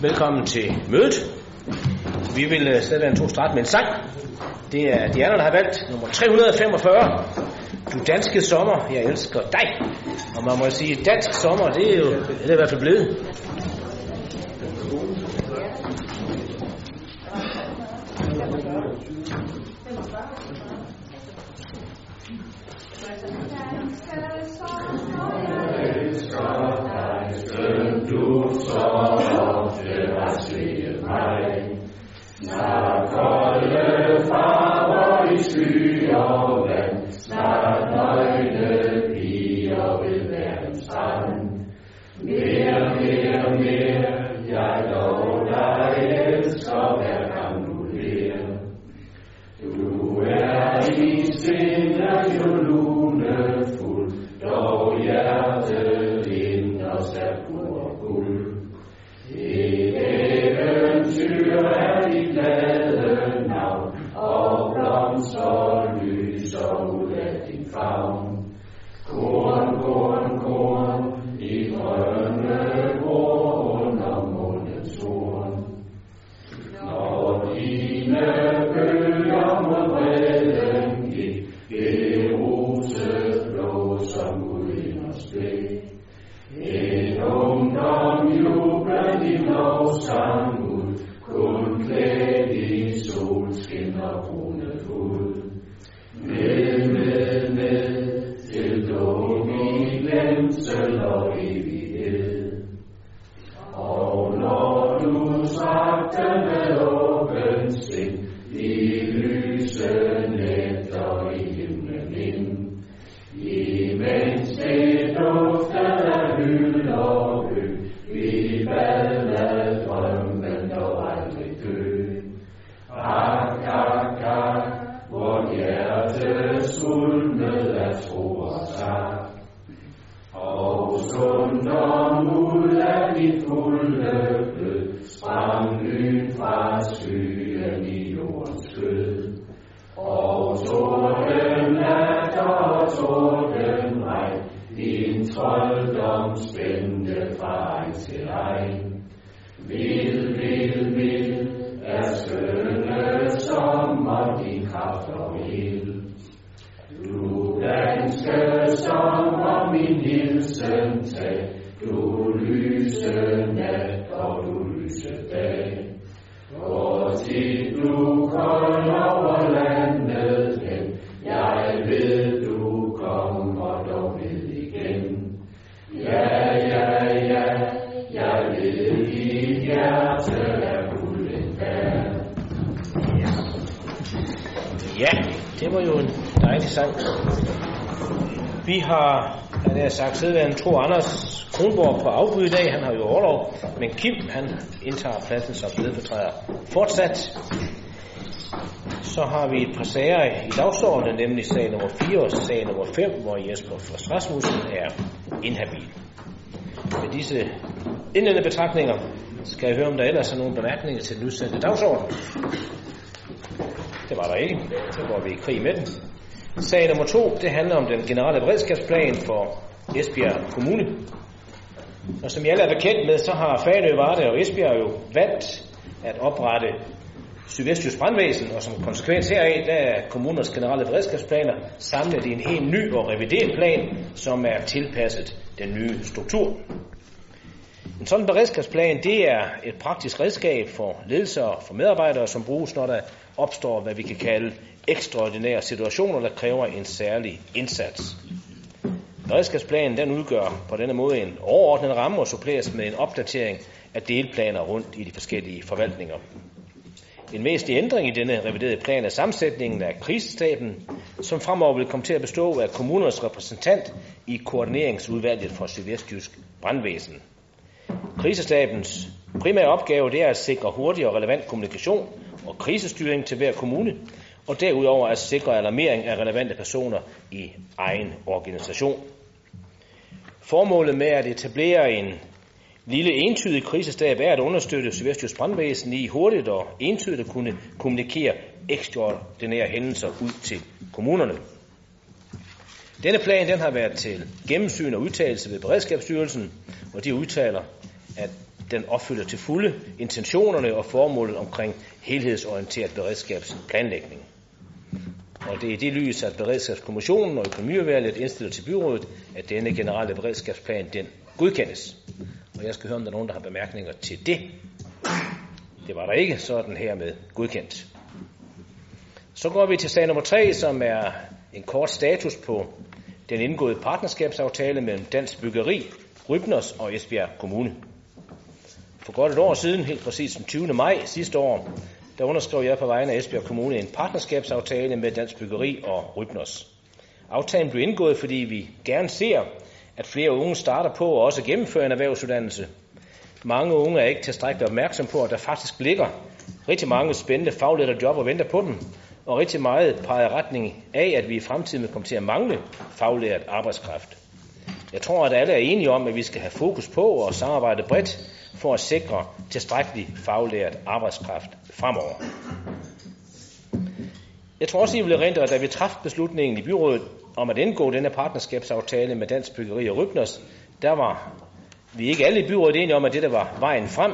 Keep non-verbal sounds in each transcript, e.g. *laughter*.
Velkommen til mødet. Vi vil øh, sætte en to start med en sang. Det er Diana, der har valgt nummer 345. Du danske sommer, jeg elsker dig. Og man må sige, dansk sommer, det er jo det er i hvert fald blevet. Mit fulde blød, sprang lyn fra skyen i jordens skød. Og torden nat og torden regn, din trolddom spændte fra en til egen. Vild, vild, vild er skønne sommer, din kraft og ild. Du danske sommer, min hilsen tag, du lyse nat og du lyse dag. Hvor tit du kom over landet hen, jeg ved du kommer dog ved igen. Ja, ja, ja, jeg ved dit hjerte er gulden værd. Ja, det var jo en dejlig sang. Vi har, han har sagt, sædvandet Tro Anders Kronborg på afbud i dag. Han har jo overlov, men Kim, han indtager pladsen som stedfortræder fortsat. Så har vi et par sager i dagsordenen, nemlig sag nummer 4 og sag nummer 5, hvor Jesper Frost Rasmussen er inhabil. Med disse indledende betragtninger skal jeg høre, om der ellers er nogle bemærkninger til den udsendte dagsorden. Det var der ikke. Så går vi i krig med den. Sag nummer to, det handler om den generelle beredskabsplan for Esbjerg Kommune. Og som I alle er bekendt med, så har Fanø, Varde og Esbjerg jo valgt at oprette Sydvestjysk Brandvæsen, og som konsekvens heraf, der er kommuners generelle beredskabsplaner samlet i en helt ny og revideret plan, som er tilpasset den nye struktur. En sådan beredskabsplan, det er et praktisk redskab for ledelser og for medarbejdere, som bruges, når der opstår, hvad vi kan kalde ekstraordinære situationer, der kræver en særlig indsats. Beredskabsplanen den udgør på denne måde en overordnet ramme og suppleres med en opdatering af delplaner rundt i de forskellige forvaltninger. En væsentlig ændring i denne reviderede plan er sammensætningen af krisestaben, som fremover vil komme til at bestå af kommunernes repræsentant i koordineringsudvalget for Sydvestjysk Brandvæsen. Krisestabens primære opgave det er at sikre hurtig og relevant kommunikation og krisestyring til hver kommune, og derudover at sikre alarmering af relevante personer i egen organisation. Formålet med at etablere en lille entydig krisestab er at understøtte Sydvestjysk Brandvæsen i hurtigt og entydigt at kunne kommunikere ekstraordinære hændelser ud til kommunerne. Denne plan den har været til gennemsyn og udtalelse ved Beredskabsstyrelsen, og de udtaler, at den opfylder til fulde intentionerne og formålet omkring helhedsorienteret beredskabsplanlægning. Og det er i det lys, at Beredskabskommissionen og økonomiudvalget indstiller til byrådet, at denne generelle beredskabsplan den godkendes. Og jeg skal høre, om der er nogen, der har bemærkninger til det. Det var der ikke, så er den hermed godkendt. Så går vi til sag nummer 3, som er en kort status på den indgåede partnerskabsaftale mellem Dansk Byggeri, Rybners og Esbjerg Kommune. For godt et år siden, helt præcis den 20. maj sidste år, der underskrev jeg på vegne af Esbjerg Kommune en partnerskabsaftale med Dansk Byggeri og Rybnos. Aftalen blev indgået, fordi vi gerne ser, at flere unge starter på og også gennemfører en erhvervsuddannelse. Mange unge er ikke tilstrækkeligt opmærksom på, at der faktisk ligger rigtig mange spændende faglærte job og venter på dem, og rigtig meget peger retning af, at vi i fremtiden vil komme til at mangle faglært arbejdskraft. Jeg tror, at alle er enige om, at vi skal have fokus på og samarbejde bredt for at sikre tilstrækkelig faglært arbejdskraft fremover. Jeg tror også, I vil erindre, at da vi træffede beslutningen i byrådet om at indgå denne partnerskabsaftale med Dansk Byggeri og Rybners, der var vi ikke alle i byrådet enige om, at det var vejen frem.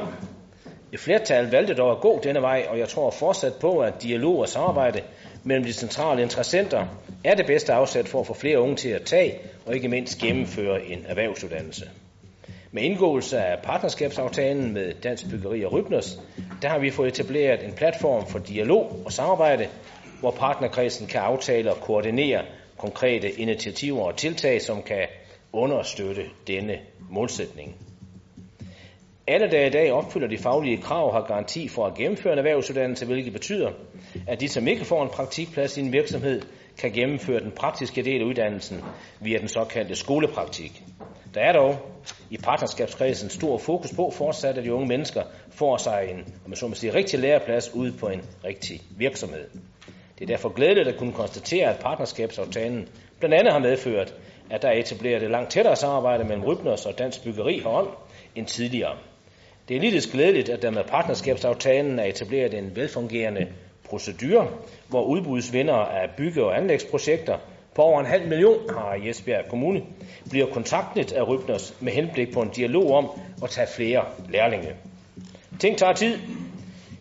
Et flertal valgte dog at gå denne vej, og jeg tror fortsat på, at dialog og samarbejde mellem de centrale interessenter er det bedste afsæt for at få flere unge til at tage og ikke mindst gennemføre en erhvervsuddannelse. Med indgåelse af partnerskabsaftalen med Dansk Byggeri og Rybners, der har vi fået etableret en platform for dialog og samarbejde, hvor partnerkredsen kan aftale og koordinere konkrete initiativer og tiltag, som kan understøtte denne målsætning. Alle, der i dag opfylder de faglige krav, har garanti for at gennemføre en erhvervsuddannelse, hvilket betyder, at de, som ikke får en praktikplads i en virksomhed, kan gennemføre den praktiske del af uddannelsen via den såkaldte skolepraktik. Der er dog i partnerskabskredsen stor fokus på fortsat, at de unge mennesker får sig en, om man så må sige, rigtig læreplads ude på en rigtig virksomhed. Det er derfor glædeligt at kunne konstatere, at partnerskabsaftalen blandt andet har medført, at der er etableret et langt tættere samarbejde mellem Rybners og Dansk Byggeri herom end tidligere. Det er lidt glædeligt, at der med partnerskabsaftalen er etableret en velfungerende procedure, hvor udbudsvindere af bygge- og anlægsprojekter på over en halv million har Esbjerg Kommune bliver kontaktet af Rybners med henblik på en dialog om at tage flere lærlinge. Ting tager tid,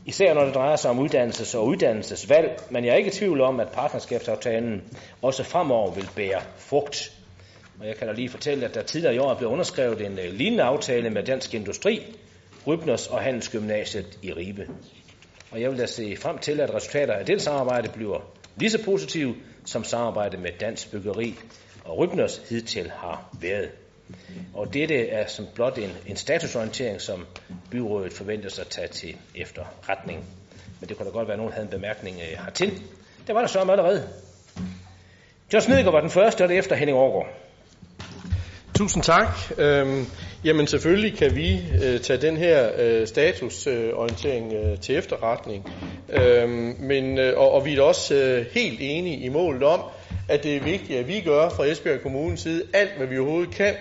især når det drejer sig om uddannelses- og uddannelsesvalg, men jeg er ikke i tvivl om, at partnerskabsaftalen også fremover vil bære frugt. Og jeg kan da lige fortælle, at der tidligere i år er blevet underskrevet en øh, lignende aftale med Dansk Industri, Rybners og Handelsgymnasiet i Ribe. Og jeg vil da se frem til, at resultater af det samarbejde bliver lige så positive, som samarbejde med Dansk Byggeri og Rybners hidtil har været. Og dette er som blot en, en statusorientering, som byrådet forventer sig at tage til efterretning. Men det kunne da godt være, at nogen havde en bemærkning øh, hertil. Det var der så allerede. John Middelgaard var den første, og det efter Henning Aargaard. Tusind tak. Øhm, jamen selvfølgelig kan vi øh, tage den her øh, statusorientering øh, til efterretning. Øhm, men, øh, og, og vi er også øh, helt enige i målet om, at det er vigtigt, at vi gør fra Esbjerg Kommunes side alt, hvad vi overhovedet kan,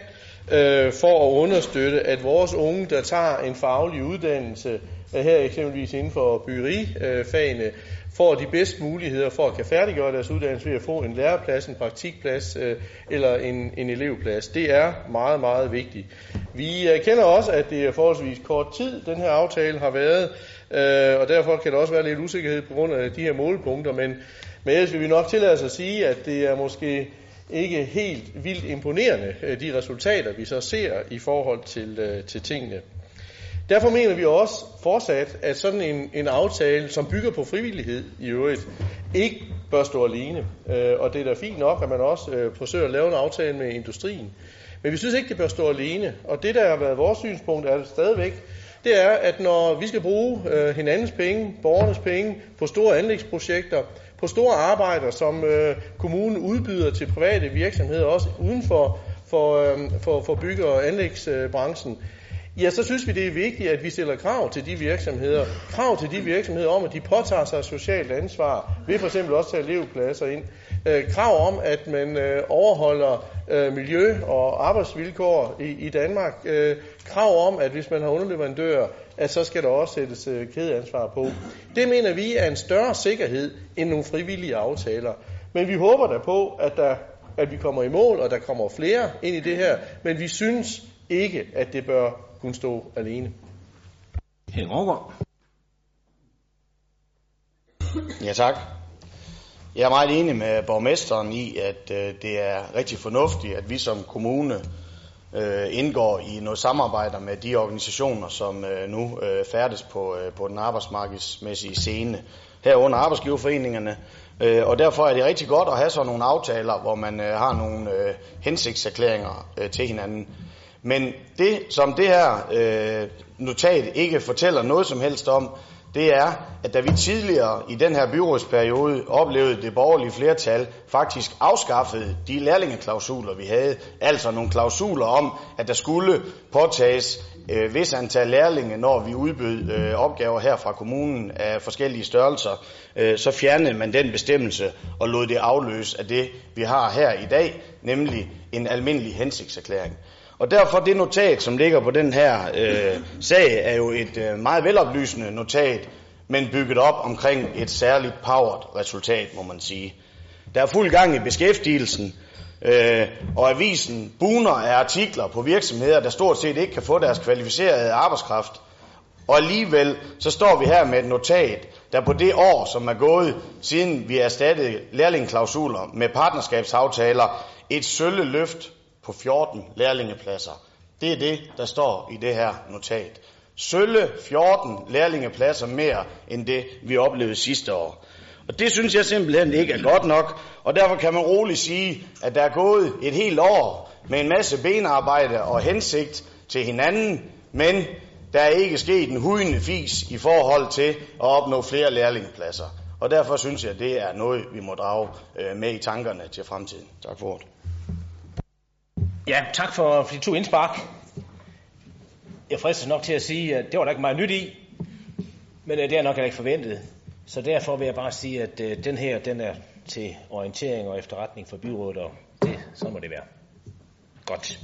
øh, for at understøtte, at vores unge, der tager en faglig uddannelse, øh, her eksempelvis inden for byggerifagene, øh, får de bedste muligheder for at kan færdiggøre deres uddannelse ved at få en læreplads, en praktikplads øh, eller en, en elevplads. Det er meget, meget vigtigt. Vi øh, erkender også, at det er forholdsvis kort tid, den her aftale har været, øh, og derfor kan der også være lidt usikkerhed på grund af de her målepunkter, men, men ellers vil vi nok tillade os at sige, at det er måske ikke helt vildt imponerende, øh, de resultater, vi så ser i forhold til, øh, til tingene. Derfor mener vi også fortsat, at sådan en, en aftale, som bygger på frivillighed i øvrigt, ikke bør stå alene. Øh, og det er da fint nok, at man også øh, forsøger at lave en aftale med industrien. Men vi synes ikke, det bør stå alene. Og det, der har været vores synspunkt, er det stadigvæk, det er, at når vi skal bruge øh, hinandens penge, borgernes penge, på store anlægsprojekter, på store arbejder, som øh, kommunen udbyder til private virksomheder, også uden for, for, øh, for, for bygge- og anlægsbranchen, ja, så synes vi, det er vigtigt, at vi stiller krav til de virksomheder. Krav til de virksomheder om, at de påtager sig socialt ansvar, ved for eksempel også tage elevpladser ind. Øh, krav om, at man øh, overholder øh, miljø- og arbejdsvilkår i, i Danmark. Øh, krav om, at hvis man har underleverandør, at så skal der også sættes øh, kædeansvar på. Det mener vi er en større sikkerhed end nogle frivillige aftaler. Men vi håber da på, at der at vi kommer i mål, og der kommer flere ind i det her, men vi synes ikke, at det bør kunne stå alene. Rågaard. Ja, tak. Jeg er meget enig med borgmesteren i, at øh, det er rigtig fornuftigt, at vi som kommune øh, indgår i noget samarbejde med de organisationer, som øh, nu øh, færdes på, øh, på den arbejdsmarkedsmæssige scene, herunder arbejdsgiverforeningerne. Øh, og derfor er det rigtig godt at have sådan nogle aftaler, hvor man øh, har nogle øh, hensigtserklæringer øh, til hinanden. Men det, som det her øh, notat ikke fortæller noget som helst om, det er, at da vi tidligere i den her byrådsperiode oplevede det borgerlige flertal faktisk afskaffede de lærlingeklausuler, vi havde. Altså nogle klausuler om, at der skulle påtages øh, vis antal lærlinge, når vi udbød øh, opgaver her fra kommunen af forskellige størrelser, øh, så fjernede man den bestemmelse og lod det afløse af det, vi har her i dag, nemlig en almindelig hensigtserklæring. Og derfor det notat, som ligger på den her øh, sag, er jo et øh, meget veloplysende notat, men bygget op omkring et særligt powered resultat, må man sige. Der er fuld gang i beskæftigelsen, øh, og avisen buner af artikler på virksomheder, der stort set ikke kan få deres kvalificerede arbejdskraft. Og alligevel så står vi her med et notat, der på det år, som er gået, siden vi erstattede lærlingklausuler med partnerskabsaftaler, et sølle løft på 14 lærlingepladser. Det er det, der står i det her notat. Sølle 14 lærlingepladser mere end det, vi oplevede sidste år. Og det synes jeg simpelthen ikke er godt nok, og derfor kan man roligt sige, at der er gået et helt år med en masse benarbejde og hensigt til hinanden, men der er ikke sket en hudende fis i forhold til at opnå flere lærlingepladser. Og derfor synes jeg, at det er noget, vi må drage øh, med i tankerne til fremtiden. Tak for ordet. Ja, tak for, for de to indspark. Jeg fristes nok til at sige, at det var der ikke meget nyt i, men øh, det er nok heller ikke forventet. Så derfor vil jeg bare sige, at øh, den her, den er til orientering og efterretning for byrådet, og det, så må det være. Godt.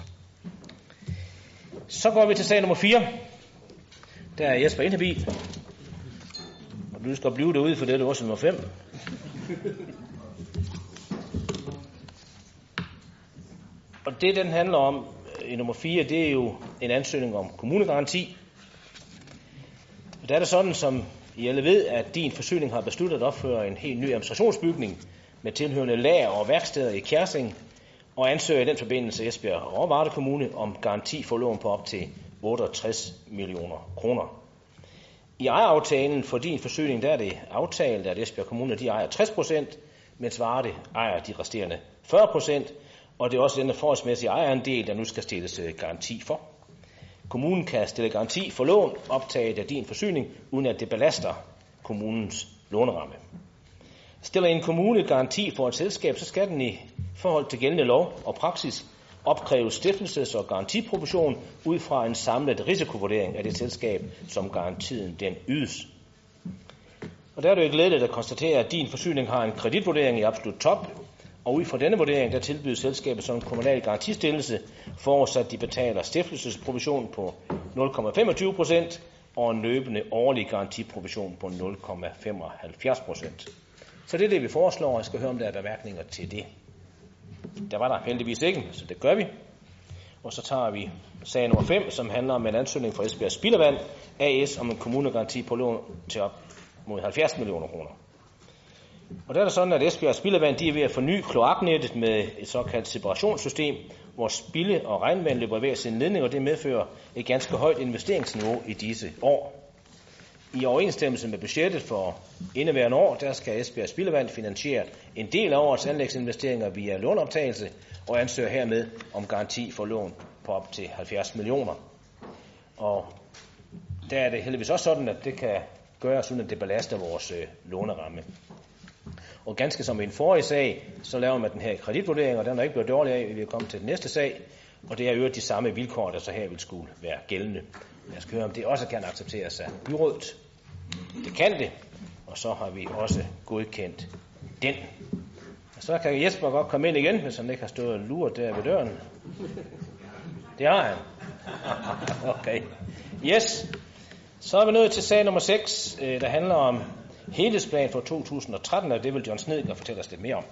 Så går vi til sag nummer 4. Der er Jesper Indebi. Og du skal blive derude, for det er også nummer 5. Og det, den handler om øh, i nummer 4, det er jo en ansøgning om kommunegaranti. Og der er det sådan, som I alle ved, at din forsyning har besluttet at opføre en helt ny administrationsbygning med tilhørende lager og værksteder i Kjærsing, og ansøger i den forbindelse Esbjerg og Varde Kommune om garanti for lån på op til 68 millioner kroner. I ejeraftalen for din forsyning, der er det aftalt, at Esbjerg Kommune de ejer 60 procent, mens Varde ejer de resterende 40 procent, og det er også denne forholdsmæssige ejerandel, der nu skal stilles øh, garanti for. Kommunen kan stille garanti for lån optaget af din forsyning, uden at det belaster kommunens låneramme. Stiller en kommune garanti for et selskab, så skal den i forhold til gældende lov og praksis opkræve stiftelses- og garantiproportion ud fra en samlet risikovurdering af det selskab, som garantien den ydes. Og der er det jo glædeligt at konstatere, at din forsyning har en kreditvurdering i absolut top, og ud fra denne vurdering, der tilbydes selskabet som kommunal garantistillelse, forudsat de betaler stiftelsesprovision på 0,25 procent og en løbende årlig garantiprovision på 0,75 procent. Så det er det, vi foreslår, og jeg skal høre, om der er bemærkninger til det. Der var der heldigvis ikke, så det gør vi. Og så tager vi sag nummer 5, som handler om en ansøgning fra Esbjerg Spildevand AS om en kommunegaranti på lån til op mod 70 millioner kroner. Og der er det sådan, at Esbjerg Spildevand de er ved at forny kloaknettet med et såkaldt separationssystem, hvor spilde og regnvand løber hver sin ledning, og det medfører et ganske højt investeringsniveau i disse år. I overensstemmelse med budgettet for indeværende år, der skal Esbjerg Spildevand finansiere en del af årets anlægsinvesteringer via lånoptagelse og ansøger hermed om garanti for lån på op til 70 millioner. Og der er det heldigvis også sådan, at det kan gøres, uden at det belaster vores øh, låneramme. Og ganske som i en forrige sag, så laver man den her kreditvurdering, og den er ikke blevet dårlig af, vi er kommet til den næste sag, og det er jo de samme vilkår, der så her vil skulle være gældende. Jeg skal høre, om det også kan accepteres af byrådet. Det kan det, og så har vi også godkendt den. Og så kan Jesper godt komme ind igen, hvis han ikke har stået og luret der ved døren. Det har han. *laughs* Okay. Yes. Så er vi nået til sag nummer 6, øh, der handler om helhedsplan for 2013, og det vil John Snedker fortælle os lidt mere om.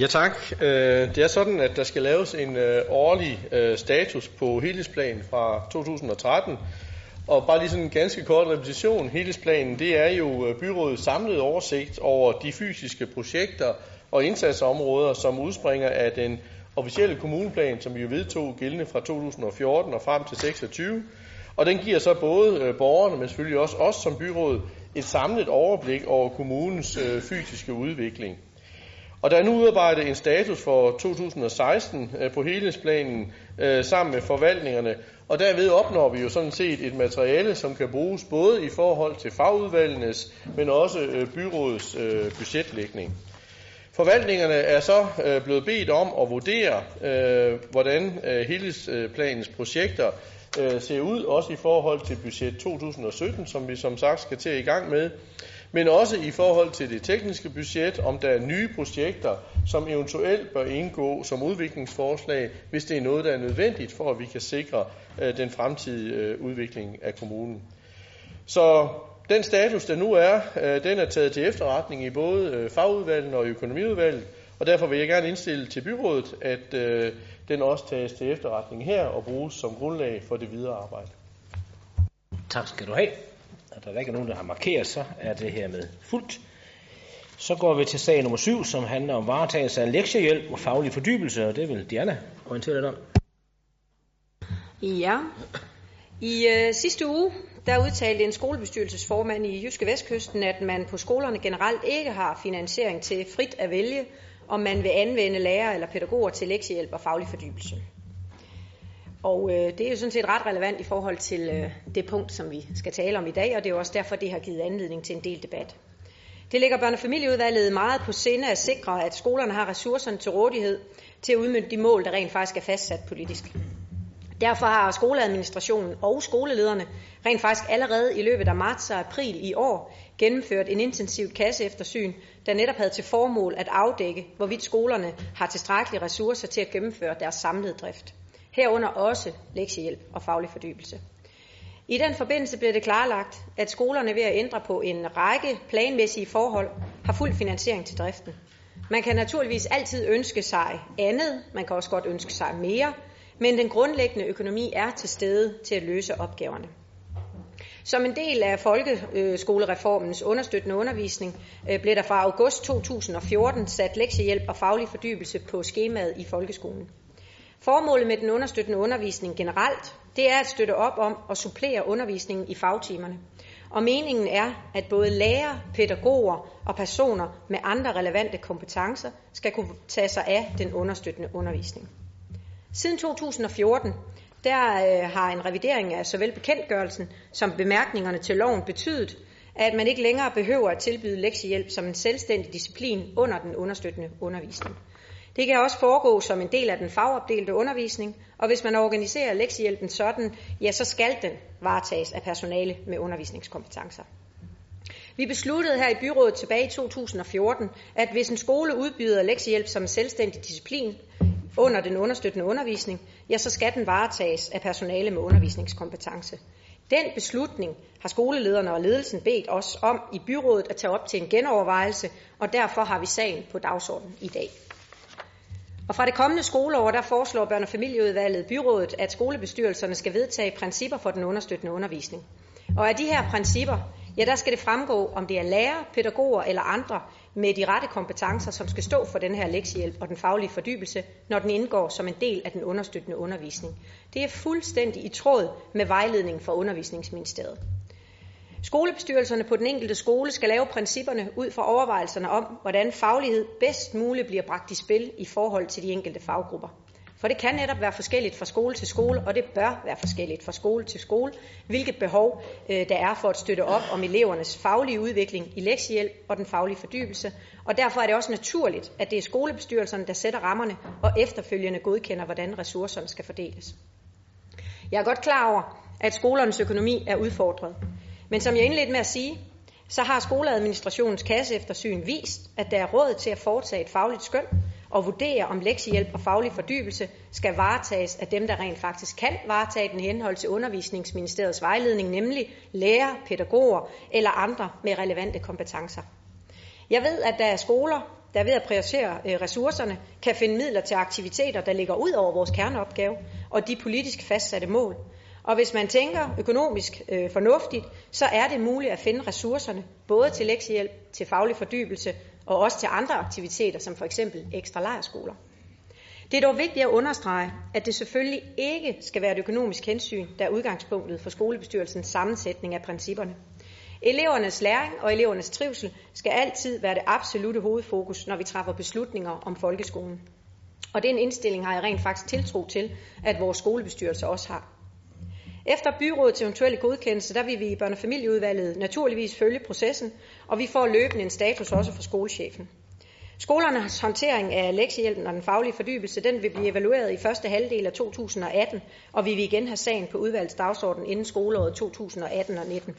Ja tak. Øh, det er sådan, at der skal laves en øh, årlig øh, status på helhedsplan fra 2013. Og bare lige sådan en ganske kort repetition. Helhedsplanen, det er jo byrådets samlede oversigt over de fysiske projekter og indsatsområder, som udspringer af den officielle kommuneplan, som vi jo vedtog gældende fra 2014 og frem til 26. Og den giver så både borgerne, men selvfølgelig også os som byråd, et samlet overblik over kommunens øh, fysiske udvikling. Og der er nu udarbejdet en status for 2016 øh, på helhedsplanen øh, sammen med forvaltningerne, og derved opnår vi jo sådan set et materiale, som kan bruges både i forhold til fagudvalgenes, men også øh, byrådets øh, budgetlægning. Forvaltningerne er så øh, blevet bedt om at vurdere, hvordan helhedsplanens projekter Øh, ser ud, også i forhold til budget 2017, som vi som sagt skal til i gang med men også i forhold til det tekniske budget, om der er nye projekter, som eventuelt bør indgå som udviklingsforslag, hvis det er noget, der er nødvendigt for, at vi kan sikre øh, den fremtidige øh, udvikling af kommunen. Så den status, der nu er, øh, den er taget til efterretning i både øh, fagudvalget og økonomiudvalget, og derfor vil jeg gerne indstille til byrådet, at øh, den også tages til efterretning her og bruges som grundlag for det videre arbejde. Tak skal du have at der ikke er nogen, der har markeret, så er det her med fuldt. Så går vi til sag nummer 7, som handler om varetagelse af lektiehjælp og faglig fordybelse, og det vil Diana orientere lidt om. Ja. I øh, sidste uge, der udtalte en skolebestyrelsesformand i Jyske Vestkysten, at man på skolerne generelt ikke har finansiering til frit at vælge, om man vil anvende lærere eller pædagoger til lektiehjælp og faglig fordybelse. Og øh, det er jo sådan set ret relevant i forhold til øh, det punkt, som vi skal tale om i dag, og det er jo også derfor, det har givet anledning til en del debat. Det ligger børne- og familieudvalget meget på sinde at sikre, at skolerne har ressourcerne til rådighed til at udmynde de mål, der rent faktisk er fastsat politisk. Derfor har skoleadministrationen og skolelederne rent faktisk allerede i løbet af marts og april i år gennemført en intensiv kasseeftersyn, der netop havde til formål at afdække, hvorvidt skolerne har tilstrækkelige ressourcer til at gennemføre deres samlede drift herunder også lektiehjælp og faglig fordybelse. I den forbindelse blev det klarlagt, at skolerne ved at ændre på en række planmæssige forhold har fuld finansiering til driften. Man kan naturligvis altid ønske sig andet, man kan også godt ønske sig mere, men den grundlæggende økonomi er til stede til at løse opgaverne. Som en del af folkeskolereformens understøttende undervisning øh, blev der fra august 2014 sat lektiehjælp og faglig fordybelse på skemaet i folkeskolen. Formålet med den understøttende undervisning generelt, det er at støtte op om og supplere undervisningen i fagtimerne. Og meningen er, at både lærere, pædagoger og personer med andre relevante kompetencer skal kunne tage sig af den understøttende undervisning. Siden 2014 der øh, har en revidering af såvel bekendtgørelsen som bemærkningerne til loven betydet, at man ikke længere behøver at tilbyde lektiehjælp som en selvstændig disciplin under den understøttende undervisning. Det kan også foregå som en del af den fagopdelte undervisning, og hvis man organiserer lektiehjælpen sådan, ja, så skal den varetages af personale med undervisningskompetencer. Vi besluttede her i byrådet tilbage i 2014, at hvis en skole udbyder lektiehjælp som en selvstændig disciplin under den understøttende undervisning, ja, så skal den varetages af personale med undervisningskompetence. Den beslutning har skolelederne og ledelsen bedt os om i byrådet at tage op til en genovervejelse, og derfor har vi sagen på dagsordenen i dag. Og fra det kommende skoleår, der foreslår børne- og familieudvalget byrådet, at skolebestyrelserne skal vedtage principper for den understøttende undervisning. Og af de her principper, ja, der skal det fremgå, om det er lærere, pædagoger eller andre med de rette kompetencer, som skal stå for den her lektiehjælp og den faglige fordybelse, når den indgår som en del af den understøttende undervisning. Det er fuldstændig i tråd med vejledningen fra Undervisningsministeriet. Skolebestyrelserne på den enkelte skole skal lave principperne ud fra overvejelserne om, hvordan faglighed bedst muligt bliver bragt i spil i forhold til de enkelte faggrupper. For det kan netop være forskelligt fra skole til skole, og det bør være forskelligt fra skole til skole, hvilket behov øh, der er for at støtte op om elevernes faglige udvikling i lektiehjælp og den faglige fordybelse. Og derfor er det også naturligt, at det er skolebestyrelserne, der sætter rammerne og efterfølgende godkender, hvordan ressourcerne skal fordeles. Jeg er godt klar over, at skolernes økonomi er udfordret. Men som jeg indledte med at sige, så har skoleadministrationens kasseeftersyn vist, at der er råd til at foretage et fagligt skøn og vurdere, om lektiehjælp og faglig fordybelse skal varetages af dem, der rent faktisk kan varetage den i henhold til undervisningsministeriets vejledning, nemlig lærer, pædagoger eller andre med relevante kompetencer. Jeg ved, at der er skoler, der ved at prioritere øh, ressourcerne kan finde midler til aktiviteter, der ligger ud over vores kerneopgave og de politisk fastsatte mål. Og hvis man tænker økonomisk øh, fornuftigt, så er det muligt at finde ressourcerne, både til lektiehjælp, til faglig fordybelse og også til andre aktiviteter, som for eksempel ekstra lejerskoler. Det er dog vigtigt at understrege, at det selvfølgelig ikke skal være et økonomisk hensyn, der er udgangspunktet for skolebestyrelsens sammensætning af principperne. Elevernes læring og elevernes trivsel skal altid være det absolute hovedfokus, når vi træffer beslutninger om folkeskolen. Og den indstilling har jeg rent faktisk tiltro til, at vores skolebestyrelse også har. Efter byrådets eventuelle godkendelse, der vil vi i børne- og familieudvalget naturligvis følge processen, og vi får løbende en status også fra skolechefen. Skolernes håndtering af lektiehjælpen og den faglige fordybelse, den vil blive evalueret i første halvdel af 2018, og vi vil igen have sagen på udvalgets dagsorden inden skoleåret 2018 og 19.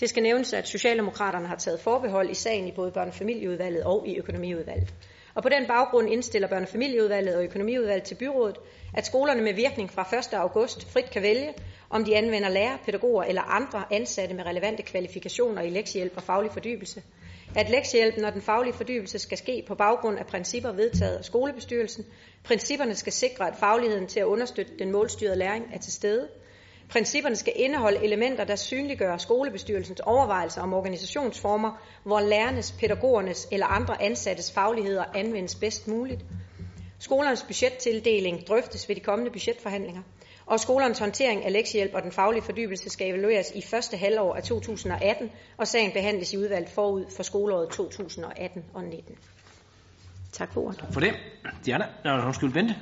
Det skal nævnes, at Socialdemokraterne har taget forbehold i sagen i både børnefamilieudvalget og i økonomiudvalget. Og på den baggrund indstiller børne- og familieudvalget og økonomiudvalget til byrådet, at skolerne med virkning fra 1. august frit kan vælge, om de anvender lærer, pædagoger eller andre ansatte med relevante kvalifikationer i lektiehjælp og faglig fordybelse. At lektiehjælpen og den faglige fordybelse skal ske på baggrund af principper vedtaget af skolebestyrelsen. Principperne skal sikre, at fagligheden til at understøtte den målstyrede læring er til stede. Principperne skal indeholde elementer, der synliggør skolebestyrelsens overvejelser om organisationsformer, hvor lærernes, pædagogernes eller andre ansattes fagligheder anvendes bedst muligt. Skolernes budgettildeling drøftes ved de kommende budgetforhandlinger, og skolernes håndtering af lektiehjælp og den faglige fordybelse skal evalueres i første halvår af 2018, og sagen behandles i udvalget forud for skoleåret 2018 og 19. Tak for ordet. For det. Diana, nej, undskyld, vente.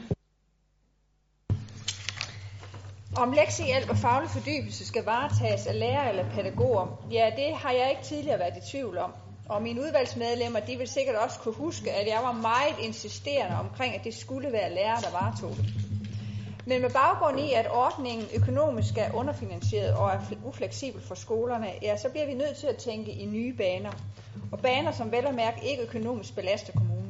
Om lektiehjælp og faglig fordybelse skal varetages af lærere eller pædagoger, ja, det har jeg ikke tidligere været i tvivl om. Og mine udvalgsmedlemmer, de vil sikkert også kunne huske, at jeg var meget insisterende omkring, at det skulle være lærere, der varetog det. Men med baggrund i, at ordningen økonomisk er underfinansieret og er ufleksibel for skolerne, ja, så bliver vi nødt til at tænke i nye baner. Og baner, som vel og mærke ikke økonomisk belaster kommunen.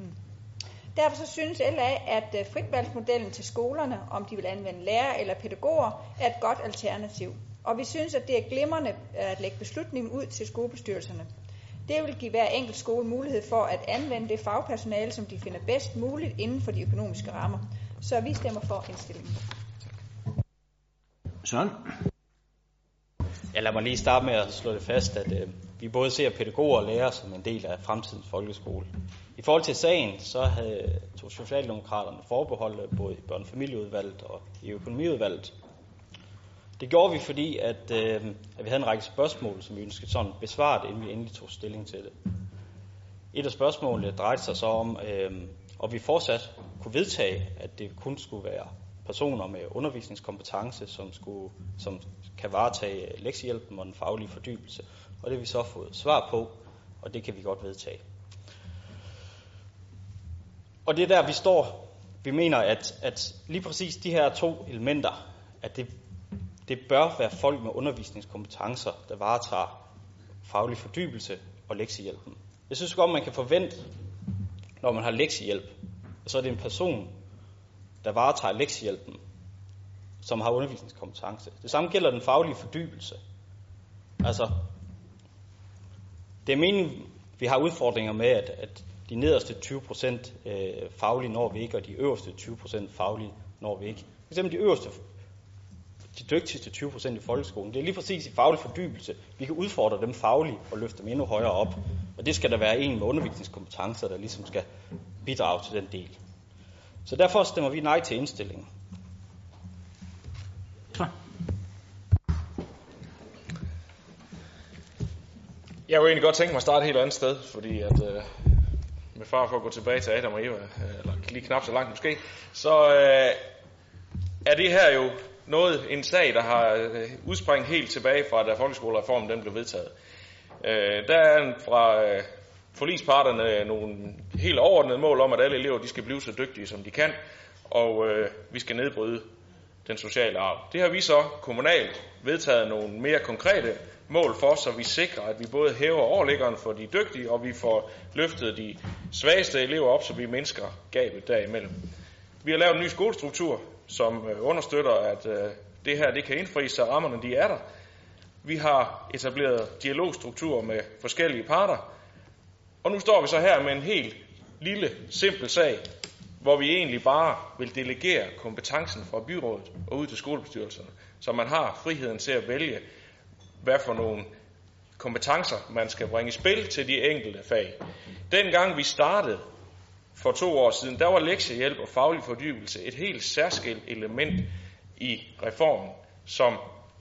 Derfor så synes LA, at øh, fritvalgsmodellen til skolerne, om de vil anvende lærer eller pædagoger, er et godt alternativ. Og vi synes, at det er glimrende at lægge beslutningen ud til skolebestyrelserne. Det vil give hver enkelt skole mulighed for at anvende det fagpersonale, som de finder bedst muligt inden for de økonomiske rammer. Så vi stemmer for indstillingen. Søren? Jeg lader mig lige starte med at slå det fast, at øh, vi både ser pædagoger og lærere som en del af fremtidens folkeskole. I forhold til sagen, så havde to Socialdemokraterne forbeholdt både i børnefamilieudvalget og i økonomiudvalget. Det gjorde vi, fordi at, øh, at vi havde en række spørgsmål, som vi ønskede sådan besvaret, inden vi endelig tog stilling til det. Et af spørgsmålene drejede sig så om, øh, om vi fortsat kunne vedtage, at det kun skulle være personer med undervisningskompetence, som, skulle, som kan varetage lektiehjælpen og den faglige fordybelse. Og det har vi så fået svar på, og det kan vi godt vedtage. Og det er der, vi står. Vi mener, at, at lige præcis de her to elementer, at det, det bør være folk med undervisningskompetencer, der varetager faglig fordybelse og lektiehjælpen. Jeg synes godt, man kan forvente, når man har lektiehjælp, så er det en person, der varetager lektiehjælpen, som har undervisningskompetence. Det samme gælder den faglige fordybelse. Altså, det er meningen, vi har udfordringer med, at, at de nederste 20% øh, faglige når vi ikke, og de øverste 20% faglige når vi ikke. For eksempel de øverste, de dygtigste 20% i folkeskolen, det er lige præcis i faglig fordybelse. Vi kan udfordre dem fagligt og løfte dem endnu højere op. Og det skal der være en med undervisningskompetencer, der ligesom skal bidrage til den del. Så derfor stemmer vi nej til indstillingen. Jeg kunne egentlig godt tænke mig at starte et helt andet sted, fordi at, øh, med far for at gå tilbage til Adam og Eva, øh, eller lige knap så langt måske, så øh, er det her jo noget, en sag, der har øh, udspring helt tilbage fra, da folkeskolereformen den blev vedtaget. Øh, der er fra øh, forlisparterne nogle helt overordnede mål om, at alle elever de skal blive så dygtige, som de kan, og øh, vi skal nedbryde den sociale arv. Det har vi så kommunalt vedtaget nogle mere konkrete mål for, så vi sikrer, at vi både hæver overliggeren for de dygtige, og vi får løftet de svageste elever op, så vi mindsker gabet derimellem. Vi har lavet en ny skolestruktur, som øh, understøtter, at øh, det her det kan indfries, så rammerne de er der. Vi har etableret dialogstrukturer med forskellige parter, og nu står vi så her med en helt lille, simpel sag, hvor vi egentlig bare vil delegere kompetencen fra byrådet og ud til skolebestyrelserne, så man har friheden til at vælge, hvad for nogle kompetencer, man skal bringe i spil til de enkelte fag. Dengang vi startede for to år siden, der var lektiehjælp og faglig fordybelse et helt særskilt element i reformen, som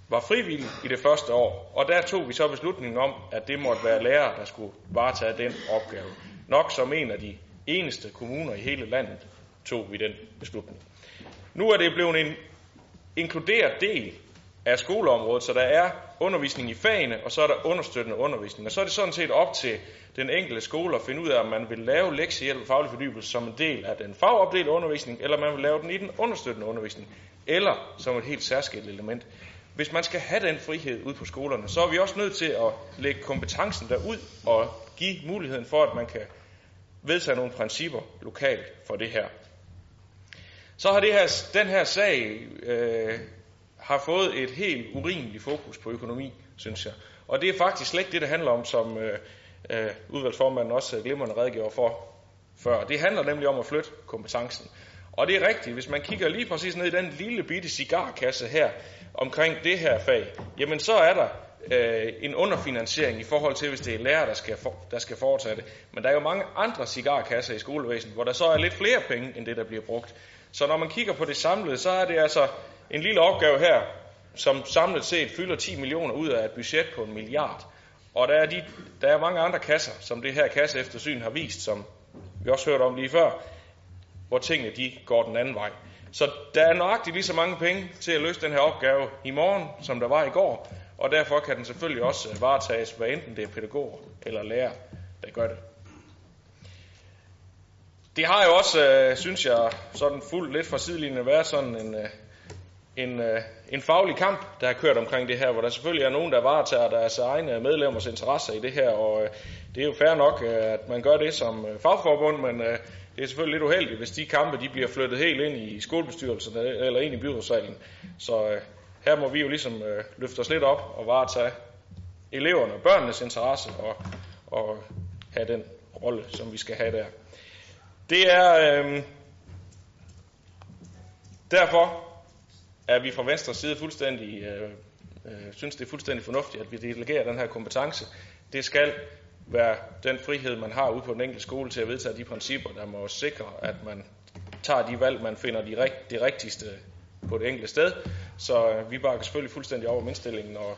var frivillig i det første år. Og der tog vi så beslutningen om, at det måtte være lærere, der skulle varetage den opgave. Nok som en af de eneste kommuner i hele landet tog vi den beslutning. Nu er det blevet en inkluderet del af skoleområdet, så der er undervisning i fagene, og så er der understøttende undervisning. Og så er det sådan set op til den enkelte skole at finde ud af, om man vil lave lektiehjælp og faglig fordybelse som en del af den fagopdelte undervisning, eller man vil lave den i den understøttende undervisning, eller som et helt særskilt element. Hvis man skal have den frihed ud på skolerne, så er vi også nødt til at lægge kompetencen derud og give muligheden for, at man kan vedtage nogle principper lokalt for det her. Så har det her, den her sag øh, har fået et helt urimeligt fokus på økonomi, synes jeg. Og det er faktisk slet ikke det, det handler om, som øh, øh, udvalgsformanden også øh, glimrende redegjorde for før. Det handler nemlig om at flytte kompetencen. Og det er rigtigt, hvis man kigger lige præcis ned i den lille bitte cigarkasse her omkring det her fag, jamen så er der øh, en underfinansiering i forhold til, hvis det er lærer, der skal, for, der skal foretage det. Men der er jo mange andre cigarkasser i skolevæsenet, hvor der så er lidt flere penge, end det, der bliver brugt. Så når man kigger på det samlede, så er det altså en lille opgave her, som samlet set fylder 10 millioner ud af et budget på en milliard. Og der er, de, der er mange andre kasser, som det her kasseeftersyn har vist, som vi også hørte om lige før, hvor tingene de går den anden vej. Så der er nøjagtigt lige så mange penge til at løse den her opgave i morgen, som der var i går, og derfor kan den selvfølgelig også øh, varetages, hvad enten det er pædagoger eller lærer, der gør det. Det har jo også, øh, synes jeg, sådan fuldt lidt fra sidelinjen været sådan en, øh, en, øh, en faglig kamp, der har kørt omkring det her, hvor der selvfølgelig er nogen, der varetager deres egne medlemmers interesser i det her, og øh, det er jo fair nok, øh, at man gør det som øh, fagforbund, men det er selvfølgelig lidt uheldigt, hvis de kampe de bliver flyttet helt ind i skolebestyrelsen eller ind i byrådssalen. Så her må vi jo ligesom løfte os lidt op og varetage eleverne og børnenes interesse og, og have den rolle, som vi skal have der. Det er øh, derfor, at vi fra venstre side fuldstændig øh, øh, synes, det er fuldstændig fornuftigt, at vi delegerer den her kompetence. Det skal være den frihed, man har ude på den enkelte skole til at vedtage de principper, der må sikre, at man tager de valg, man finder de, rigt, det rigtigste på det enkelte sted. Så øh, vi bakker selvfølgelig fuldstændig over om indstillingen, og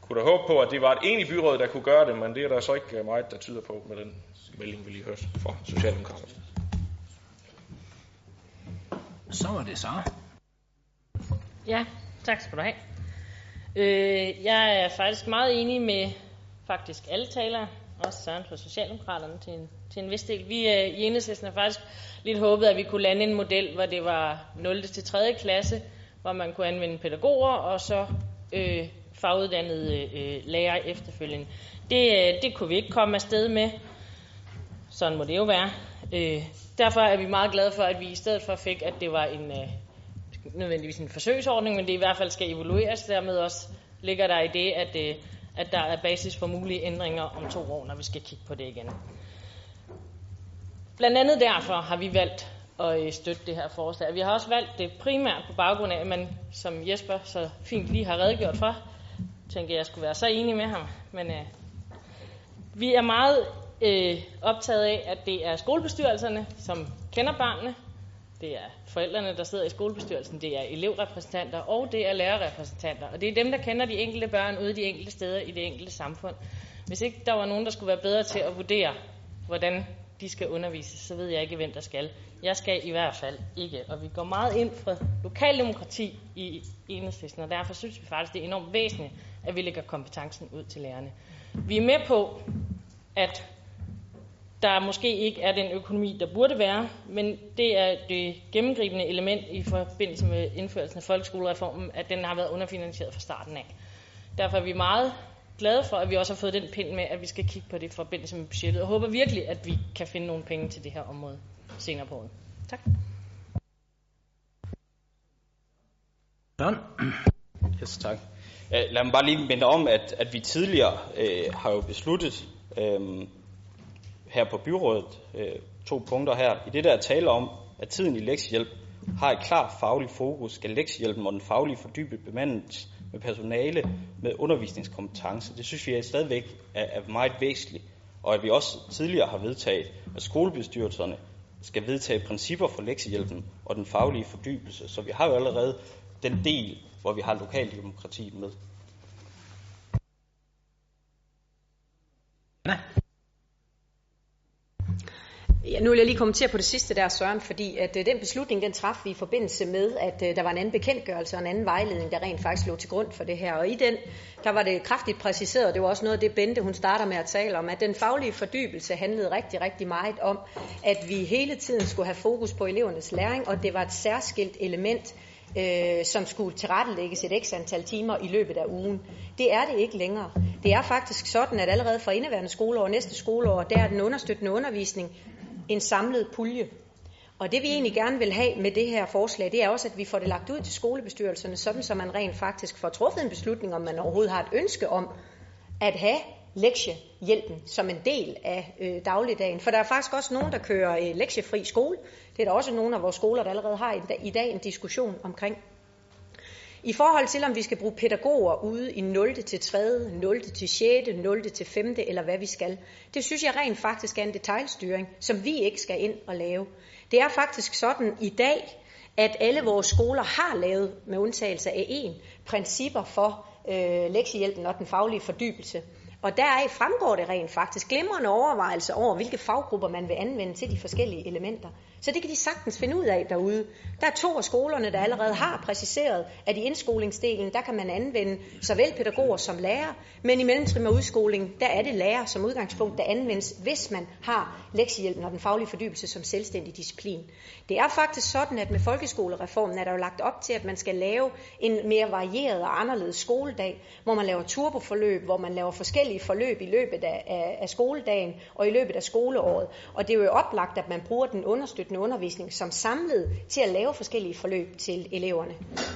kunne da håbe på, at det var et enigt byråd, der kunne gøre det, men det er der så ikke meget, der tyder på med den melding, vi lige hørte fra Socialdemokraterne. Så var det så. Ja, tak skal du have. Øh, jeg er faktisk meget enig med faktisk alle talere, også Søren fra Socialdemokraterne til en, til en vis del. Vi øh, i enhedslisten har faktisk lidt håbet, at vi kunne lande en model, hvor det var 0. til 3. klasse, hvor man kunne anvende pædagoger og så øh, faguddannede øh, øh lærere efterfølgende. Det, øh, det kunne vi ikke komme afsted med. Sådan må det jo være. Øh, derfor er vi meget glade for, at vi i stedet for fik, at det var en, øh, nødvendigvis en forsøgsordning, men det i hvert fald skal evalueres. Dermed også ligger der i det, at, øh, at der er basis for mulige ændringer om to år, når vi skal kigge på det igen. Blandt andet derfor har vi valgt at øh, støtte det her forslag. Vi har også valgt det primært på baggrund af, at man, som Jesper så fint lige har redegjort for, tænker jeg skulle være så enig med ham, men øh, vi er meget øh, optaget af, at det er skolebestyrelserne, som kender børnene. Det er forældrene, der sidder i skolebestyrelsen. Det er elevrepræsentanter, og det er lærerrepræsentanter. Og det er dem, der kender de enkelte børn ude de enkelte steder i det enkelte samfund. Hvis ikke der var nogen, der skulle være bedre til at vurdere, hvordan de skal undervises, så ved jeg ikke, hvem der skal. Jeg skal i hvert fald ikke. Og vi går meget ind for lokaldemokrati i enhedslisten, og derfor synes vi faktisk, det er enormt væsentligt, at vi lægger kompetencen ud til lærerne. Vi er med på, at der måske ikke er den økonomi, der burde være, men det er det gennemgribende element i forbindelse med indførelsen af folkeskolereformen, at den har været underfinansieret fra starten af. Derfor er vi meget glade for, at vi også har fået den pind med, at vi skal kigge på det i forbindelse med budgettet, og håber virkelig, at vi kan finde nogle penge til det her område senere på året. Tak. Don. Yes, tak. Lad mig bare lige minde om, at, at vi tidligere øh, har jo besluttet, øh, her på byrådet øh, to punkter her. I det der tale om, at tiden i lektiehjælp har et klart fagligt fokus, skal lektiehjælpen og den faglige fordybet bemandet med personale med undervisningskompetence. Det synes vi er stadigvæk er, er meget væsentligt, og at vi også tidligere har vedtaget, at skolebestyrelserne skal vedtage principper for lektiehjælpen og den faglige fordybelse. Så vi har jo allerede den del, hvor vi har lokaldemokratiet med. Ja, nu vil jeg lige kommentere på det sidste der, Søren, fordi at øh, den beslutning, den traf vi i forbindelse med, at øh, der var en anden bekendtgørelse og en anden vejledning, der rent faktisk lå til grund for det her. Og i den, der var det kraftigt præciseret, det var også noget af det, Bente hun starter med at tale om, at den faglige fordybelse handlede rigtig, rigtig meget om, at vi hele tiden skulle have fokus på elevernes læring, og det var et særskilt element, øh, som skulle tilrettelægges et ekstra antal timer i løbet af ugen. Det er det ikke længere. Det er faktisk sådan, at allerede fra indeværende skoleår og næste skoleår, der er den understøttende undervisning en samlet pulje. Og det vi egentlig gerne vil have med det her forslag, det er også, at vi får det lagt ud til skolebestyrelserne, sådan så man rent faktisk får truffet en beslutning, om man overhovedet har et ønske om at have lektiehjælpen som en del af øh, dagligdagen. For der er faktisk også nogen, der kører øh, lektiefri skole. Det er der også nogle af vores skoler, der allerede har i, i dag en diskussion omkring. I forhold til, om vi skal bruge pædagoger ude i 0. til 3., 0. til 6., 0. til 5. eller hvad vi skal, det synes jeg rent faktisk er en detaljstyring, som vi ikke skal ind og lave. Det er faktisk sådan i dag, at alle vores skoler har lavet, med undtagelse af en, principper for øh, lektiehjælpen og den faglige fordybelse. Og deraf fremgår det rent faktisk glimrende overvejelse over, hvilke faggrupper man vil anvende til de forskellige elementer. Så det kan de sagtens finde ud af derude. Der er to af skolerne, der allerede har præciseret, at i indskolingsdelen, der kan man anvende såvel pædagoger som lærer, men i mellemtrim og udskoling, der er det lærer som udgangspunkt, der anvendes, hvis man har lektiehjælpen og den faglige fordybelse som selvstændig disciplin. Det er faktisk sådan, at med folkeskolereformen er der jo lagt op til, at man skal lave en mere varieret og anderledes skoledag, hvor man laver turboforløb, hvor man laver forskellige forløb i løbet af, af, af skoledagen og i løbet af skoleåret. Og det er jo oplagt, at man bruger den understøttende undervisning som samlet til at lave forskellige forløb til eleverne.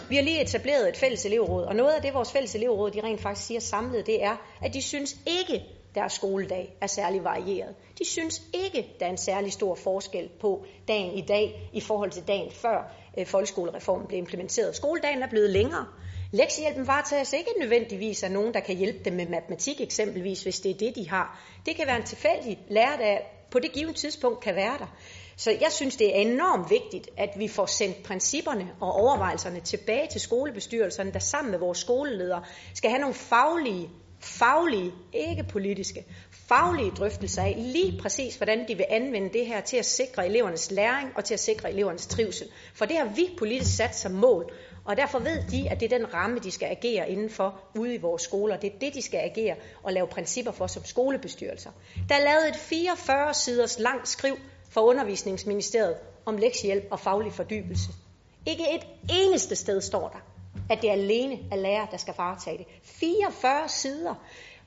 Vi har lige etableret et fælles elevråd, og noget af det, vores fælles elevråd de rent faktisk siger samlet, det er, at de synes ikke, deres skoledag er særlig varieret. De synes ikke, der er en særlig stor forskel på dagen i dag i forhold til dagen før øh, folkeskolereformen blev implementeret. Skoledagen er blevet længere. Lektiehjælpen varetages ikke nødvendigvis af nogen, der kan hjælpe dem med matematik eksempelvis, hvis det er det, de har. Det kan være en tilfældig lærer, der på det givende tidspunkt kan være der. Så jeg synes, det er enormt vigtigt, at vi får sendt principperne og overvejelserne tilbage til skolebestyrelserne, der sammen med vores skoleledere skal have nogle faglige faglige, ikke politiske, faglige drøftelser af lige præcis, hvordan de vil anvende det her til at sikre elevernes læring og til at sikre elevernes trivsel. For det har vi politisk sat som mål, og derfor ved de, at det er den ramme, de skal agere indenfor ude i vores skoler. Det er det, de skal agere og lave principper for som skolebestyrelser. Der er lavet et 44 siders langt skriv fra undervisningsministeriet om lektiehjælp og faglig fordybelse. Ikke et eneste sted står der, at det er alene er lærer, der skal varetage det. 44 sider.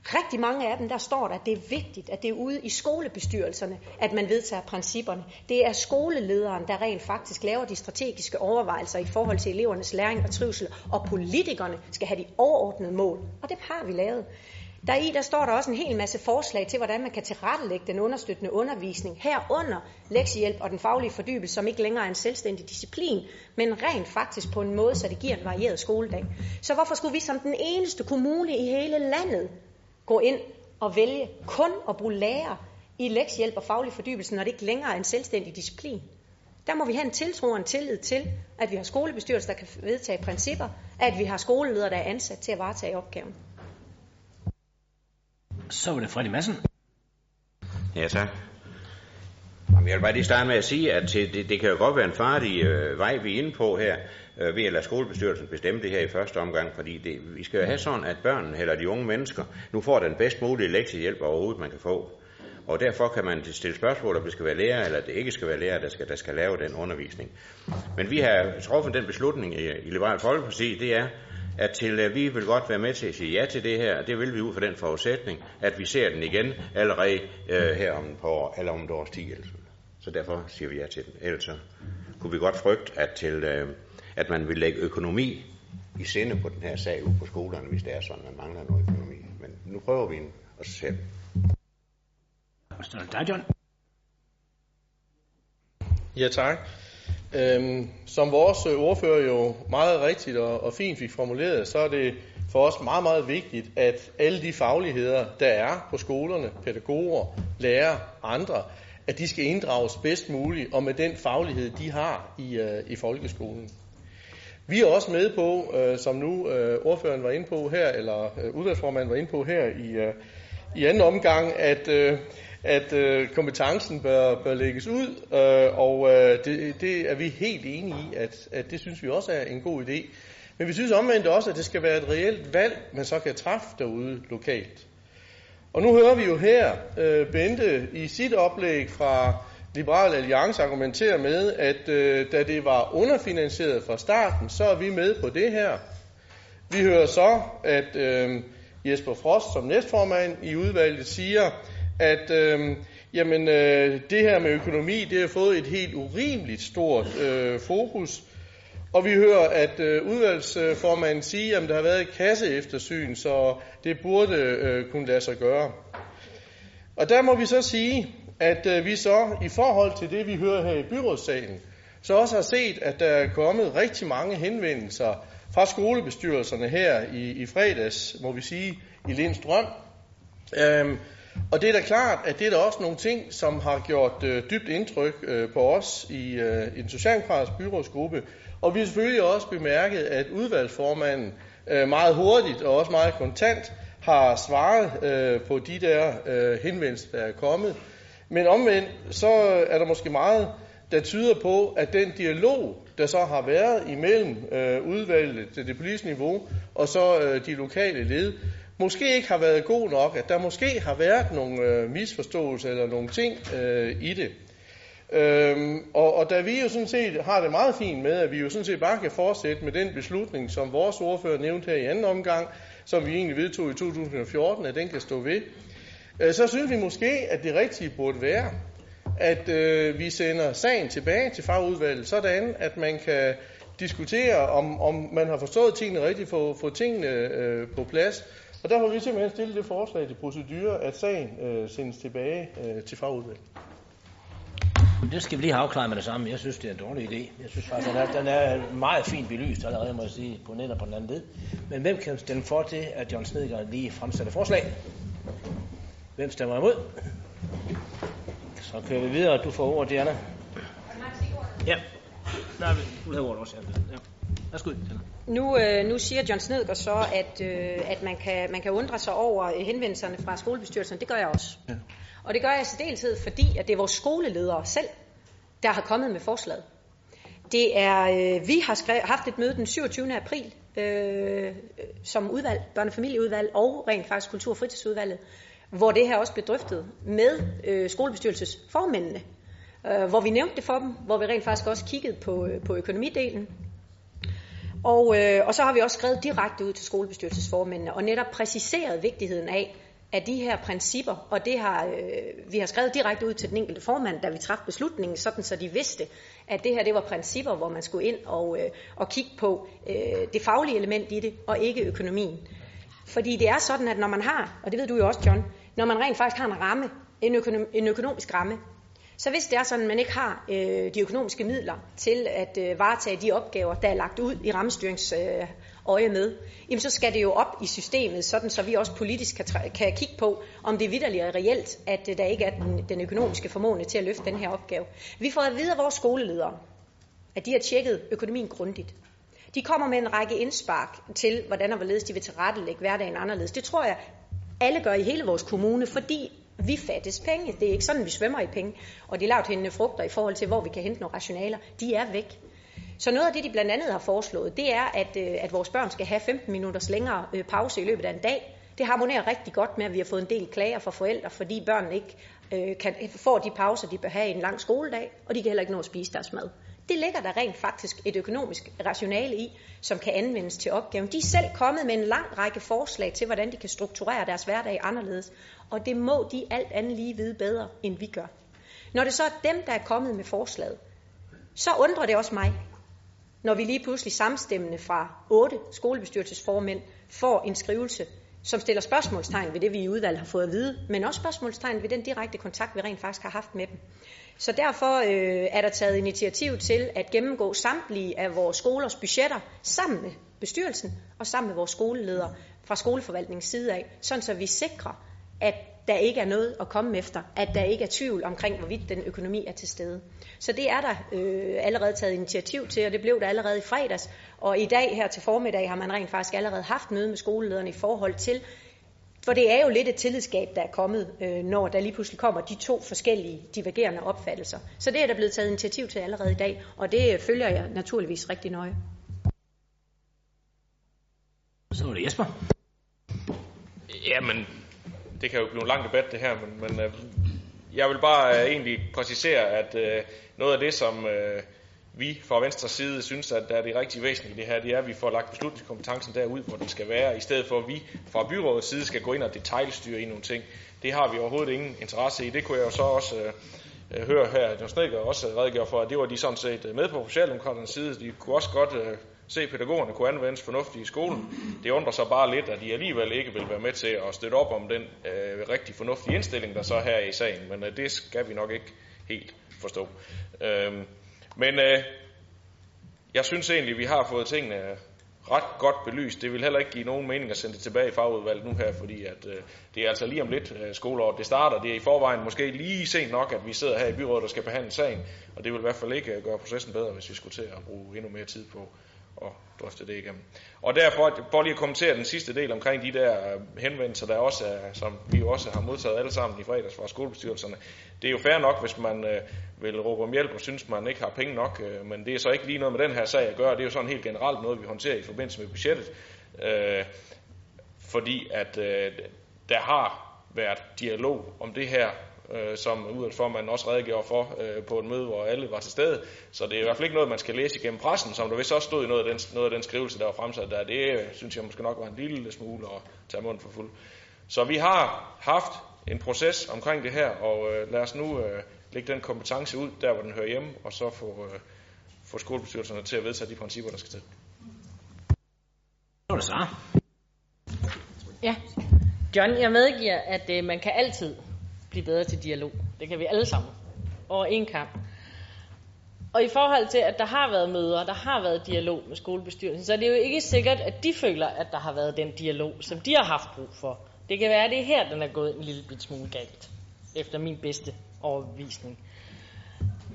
Rigtig mange af dem, der står der, at det er vigtigt, at det er ude i skolebestyrelserne, at man vedtager principperne. Det er skolelederen, der rent faktisk laver de strategiske overvejelser i forhold til elevernes læring og trivsel, og politikerne skal have de overordnede mål. Og det har vi lavet. Der i der står der også en hel masse forslag til, hvordan man kan tilrettelægge den understøttende undervisning herunder lektiehjælp og den faglige fordybelse, som ikke længere er en selvstændig disciplin, men rent faktisk på en måde, så det giver en varieret skoledag. Så hvorfor skulle vi som den eneste kommune i hele landet gå ind og vælge kun at bruge lærer i lektiehjælp og faglig fordybelse, når det ikke længere er en selvstændig disciplin? Der må vi have en tiltro og en tillid til, at vi har skolebestyrelser, der kan vedtage principper, at vi har skoleledere, der er ansat til at varetage opgaven. Så var det Freddy Madsen. Ja, tak. Jamen, jeg vil bare lige starte med at sige, at det, det kan jo godt være en farlig øh, vej, vi er inde på her, øh, ved at lade skolebestyrelsen bestemme det her i første omgang, fordi det, vi skal jo have sådan, at børnene eller de unge mennesker nu får den bedst mulige lektiehjælp overhovedet, man kan få. Og derfor kan man stille spørgsmål, om det skal være lærer, eller det ikke skal være lærer, der skal, der skal lave den undervisning. Men vi har truffet den beslutning i, i Liberal Folkeparti, det er, at til, at vi vil godt være med til at sige ja til det her, og det vil vi ud fra den forudsætning, at vi ser den igen allerede øh, her om, på, eller om et års tid. Så derfor siger vi ja til den. Ellers så kunne vi godt frygte, at, til, øh, at man vil lægge økonomi i sinde på den her sag ude på skolerne, hvis det er sådan, at man mangler noget økonomi. Men nu prøver vi en, vi. John. Ja, tak. Øhm, som vores ordfører jo meget rigtigt og, og fint fik formuleret, så er det for os meget, meget vigtigt, at alle de fagligheder, der er på skolerne, pædagoger, lærere og andre, at de skal inddrages bedst muligt og med den faglighed, de har i, øh, i folkeskolen. Vi er også med på, øh, som nu øh, ordføreren var inde på her, eller øh, udvalgsformanden var inde på her i, øh, i anden omgang, at, øh, at øh, kompetencen bør, bør lægges ud, øh, og øh, det, det er vi helt enige i, at, at det synes vi også er en god idé. Men vi synes omvendt også, at det skal være et reelt valg, man så kan træffe derude lokalt. Og nu hører vi jo her øh, Bente i sit oplæg fra Liberal Alliance argumentere med, at øh, da det var underfinansieret fra starten, så er vi med på det her. Vi hører så, at øh, Jesper Frost som næstformand i udvalget siger, at øh, jamen, øh, det her med økonomi, det har fået et helt urimeligt stort øh, fokus, og vi hører, at øh, udvalgsformanden siger, at der har været et kasseeftersyn, så det burde øh, kunne lade sig gøre. Og der må vi så sige, at øh, vi så i forhold til det, vi hører her i byrådssalen, så også har set, at der er kommet rigtig mange henvendelser fra skolebestyrelserne her i, i fredags, må vi sige, i Lindstrøm. Øhm, og det er da klart, at det er der også nogle ting, som har gjort øh, dybt indtryk øh, på os i, øh, i den socialdemokratiske byrådsgruppe, og vi har selvfølgelig også bemærket, at udvalgsformanden øh, meget hurtigt og også meget kontant har svaret øh, på de der øh, henvendelser, der er kommet. Men omvendt, så er der måske meget, der tyder på, at den dialog, der så har været imellem øh, udvalget til det politiske niveau, og så øh, de lokale led, måske ikke har været god nok, at der måske har været nogle øh, misforståelser eller nogle ting øh, i det. Øhm, og, og da vi jo sådan set har det meget fint med, at vi jo sådan set bare kan fortsætte med den beslutning, som vores ordfører nævnte her i anden omgang, som vi egentlig vedtog i 2014, at den kan stå ved, øh, så synes vi måske, at det rigtige burde være, at øh, vi sender sagen tilbage til fagudvalget, sådan at man kan diskutere, om, om man har forstået tingene rigtigt, få, få tingene øh, på plads. Og der har vi simpelthen stillet det forslag til procedure, at sagen øh, sendes tilbage øh, til fagudvalget. Det skal vi lige have afklaret med det samme. Jeg synes, det er en dårlig idé. Jeg synes faktisk, den er, den er meget fint belyst allerede, må jeg sige, på den ene og på den anden led. Men hvem kan stemme for til, at John Snedgaard lige fremsætter forslag? Hvem stemmer imod? Så kører vi videre. Du får ordet, Diana. Ja. Nej, du har ordet også. Ja. Værsgo, Nu, øh, nu siger John Snedgaard så, at, øh, at man, kan, man kan undre sig over henvendelserne fra skolebestyrelsen. Det gør jeg også. Ja. Og det gør jeg i særdeleshed, fordi at det er vores skoleledere selv, der har kommet med forslaget. Det er, øh, vi har skrevet, haft et møde den 27. april øh, som udvalg, børnefamilieudvalg og rent faktisk kultur- og fritidsudvalget, hvor det her også blev drøftet med øh, skolebestyrelsesformændene, øh, hvor vi nævnte det for dem, hvor vi rent faktisk også kiggede på, øh, på økonomidelen. Og, øh, og så har vi også skrevet direkte ud til skolebestyrelsesformændene og netop præciseret vigtigheden af, af de her principper, og det har øh, vi har skrevet direkte ud til den enkelte formand, da vi træffede beslutningen, sådan så de vidste, at det her det var principper, hvor man skulle ind og, øh, og kigge på øh, det faglige element i det, og ikke økonomien. Fordi det er sådan, at når man har, og det ved du jo også, John, når man rent faktisk har en ramme, en, økonom, en økonomisk ramme, så hvis det er sådan, at man ikke har øh, de økonomiske midler til at øh, varetage de opgaver, der er lagt ud i rammestyrings øh, øje med, jamen så skal det jo op i systemet, sådan så vi også politisk kan, kan kigge på, om det er vidderligt og reelt, at øh, der ikke er den, den økonomiske formående til at løfte den her opgave. Vi får at vide af vores skoleledere, at de har tjekket økonomien grundigt. De kommer med en række indspark til, hvordan og hvorledes de vil tilrettelægge hverdagen anderledes. Det tror jeg, alle gør i hele vores kommune, fordi vi fattes penge. Det er ikke sådan, vi svømmer i penge. Og de lavt hændende frugter i forhold til, hvor vi kan hente nogle rationaler, de er væk. Så noget af det, de blandt andet har foreslået, det er, at, øh, at vores børn skal have 15 minutters længere øh, pause i løbet af en dag. Det harmonerer rigtig godt med, at vi har fået en del klager fra forældre, fordi børnene ikke øh, kan, får de pauser, de bør have i en lang skoledag, og de kan heller ikke nå at spise deres mad. Det ligger der rent faktisk et økonomisk rationale i, som kan anvendes til opgaven. De er selv kommet med en lang række forslag til, hvordan de kan strukturere deres hverdag anderledes, og det må de alt andet lige vide bedre, end vi gør. Når det så er dem, der er kommet med forslaget, så undrer det også mig, når vi lige pludselig samstemmende fra otte skolebestyrelsesformænd får en skrivelse som stiller spørgsmålstegn ved det, vi i udvalget har fået at vide, men også spørgsmålstegn ved den direkte kontakt, vi rent faktisk har haft med dem. Så derfor øh, er der taget initiativ til at gennemgå samtlige af vores skolers budgetter sammen med bestyrelsen og sammen med vores skoleledere fra skoleforvaltningens side af, sådan så vi sikrer, at der ikke er noget at komme efter, at der ikke er tvivl omkring, hvorvidt den økonomi er til stede. Så det er der øh, allerede taget initiativ til, og det blev der allerede i fredags. Og i dag her til formiddag har man rent faktisk allerede haft møde med skolelederne i forhold til, for det er jo lidt et tillidsgab, der er kommet, øh, når der lige pludselig kommer de to forskellige divergerende opfattelser. Så det er der blevet taget initiativ til allerede i dag, og det følger jeg naturligvis rigtig nøje. Så er det Jesper. Jamen, det kan jo blive en lang debat det her, men, men øh, jeg vil bare øh, egentlig præcisere, at øh, noget af det, som øh, vi fra venstre side synes, at der er det rigtig væsentlige i det her, det er, at vi får lagt beslutningskompetencen derud, hvor den skal være, i stedet for at vi fra byrådets side skal gå ind og detaljstyre i nogle ting. Det har vi overhovedet ingen interesse i. Det kunne jeg jo så også øh, øh høre her, at Jon Snedker også redegør for, at det var de sådan set øh, med på Socialdemokraternes side. De kunne også godt øh, se, at pædagogerne kunne anvendes fornuftigt i skolen. Det undrer så bare lidt, at de alligevel ikke vil være med til at støtte op om den øh, rigtig fornuftige indstilling, der så er her i sagen. Men øh, det skal vi nok ikke helt forstå. Øh, men øh, jeg synes egentlig, vi har fået tingene ret godt belyst. Det vil heller ikke give nogen mening at sende det tilbage i fagudvalget nu her, fordi at, øh, det er altså lige om lidt øh, skoleåret. Det starter, det er i forvejen måske lige sent nok, at vi sidder her i byrådet og skal behandle sagen, og det vil i hvert fald ikke øh, gøre processen bedre, hvis vi skulle til at bruge endnu mere tid på at drøfte det igennem. Og derfor, bare lige at kommentere den sidste del omkring de der øh, henvendelser, der også er, som vi jo også har modtaget alle sammen i fredags fra skolebestyrelserne. Det er jo fair nok, hvis man øh, vil råbe om hjælp og synes, man ikke har penge nok, øh, men det er så ikke lige noget med den her sag at gøre. Det er jo sådan helt generelt noget, vi håndterer i forbindelse med budgettet, øh, fordi at øh, der har været dialog om det her øh, som udvalgsformanden også redegjorde for øh, på et møde, hvor alle var til stede. Så det er i hvert fald ikke noget, man skal læse igennem pressen, som der vist også stod i noget af den, noget af den skrivelse, der var fremsat der. Det øh, synes jeg måske nok var en lille smule at tage munden for fuld. Så vi har haft en proces omkring det her, og øh, lad os nu øh, lægge den kompetence ud, der hvor den hører hjemme, og så få, øh, få skolebestyrelserne til at vedtage de principper, der skal til. Nu er det så. Ja. John, jeg medgiver, at øh, man kan altid blive bedre til dialog. Det kan vi alle sammen. Over en kamp. Og i forhold til, at der har været møder, der har været dialog med skolebestyrelsen, så er det jo ikke sikkert, at de føler, at der har været den dialog, som de har haft brug for. Det kan være, at det er her, den er gået en lille bit smule galt, efter min bedste overbevisning.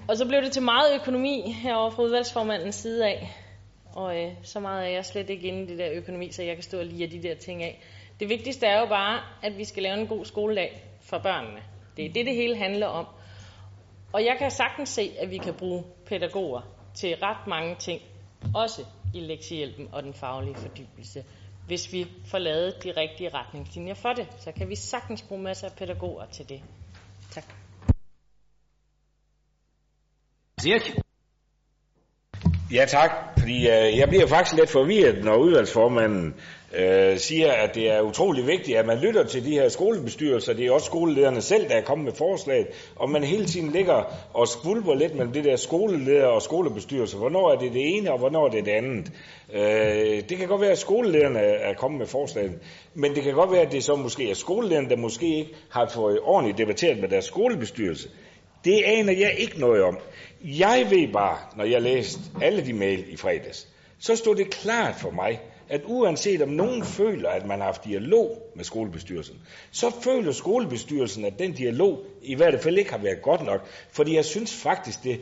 Og så blev det til meget økonomi herovre fra udvalgsformandens side af. Og øh, så meget er jeg slet ikke inde i det der økonomi, så jeg kan stå og lide de der ting af. Det vigtigste er jo bare, at vi skal lave en god skoledag for børnene. Det er det, det hele handler om. Og jeg kan sagtens se, at vi kan bruge pædagoger til ret mange ting, også i lektiehjælpen og den faglige fordybelse. Hvis vi får lavet de rigtige retningslinjer for det, så kan vi sagtens bruge masser af pædagoger til det. Tak. Dirk? Ja tak, fordi øh, jeg bliver faktisk lidt forvirret, når udvalgsformanden øh, siger, at det er utrolig vigtigt, at man lytter til de her skolebestyrelser. Det er også skolelederne selv, der er kommet med forslaget, og man hele tiden ligger og skvulper lidt mellem det der skoleleder og skolebestyrelser. Hvornår er det det ene, og hvornår er det det andet? Øh, det kan godt være, at skolelederne er kommet med forslaget, men det kan godt være, at det så måske er skolelederne, der måske ikke har fået ordentligt debatteret med deres skolebestyrelse. Det aner jeg ikke noget om. Jeg ved bare, når jeg læste alle de mail i fredags, så stod det klart for mig, at uanset om nogen føler, at man har haft dialog med skolebestyrelsen, så føler skolebestyrelsen, at den dialog i hvert fald ikke har været godt nok. Fordi jeg synes faktisk, det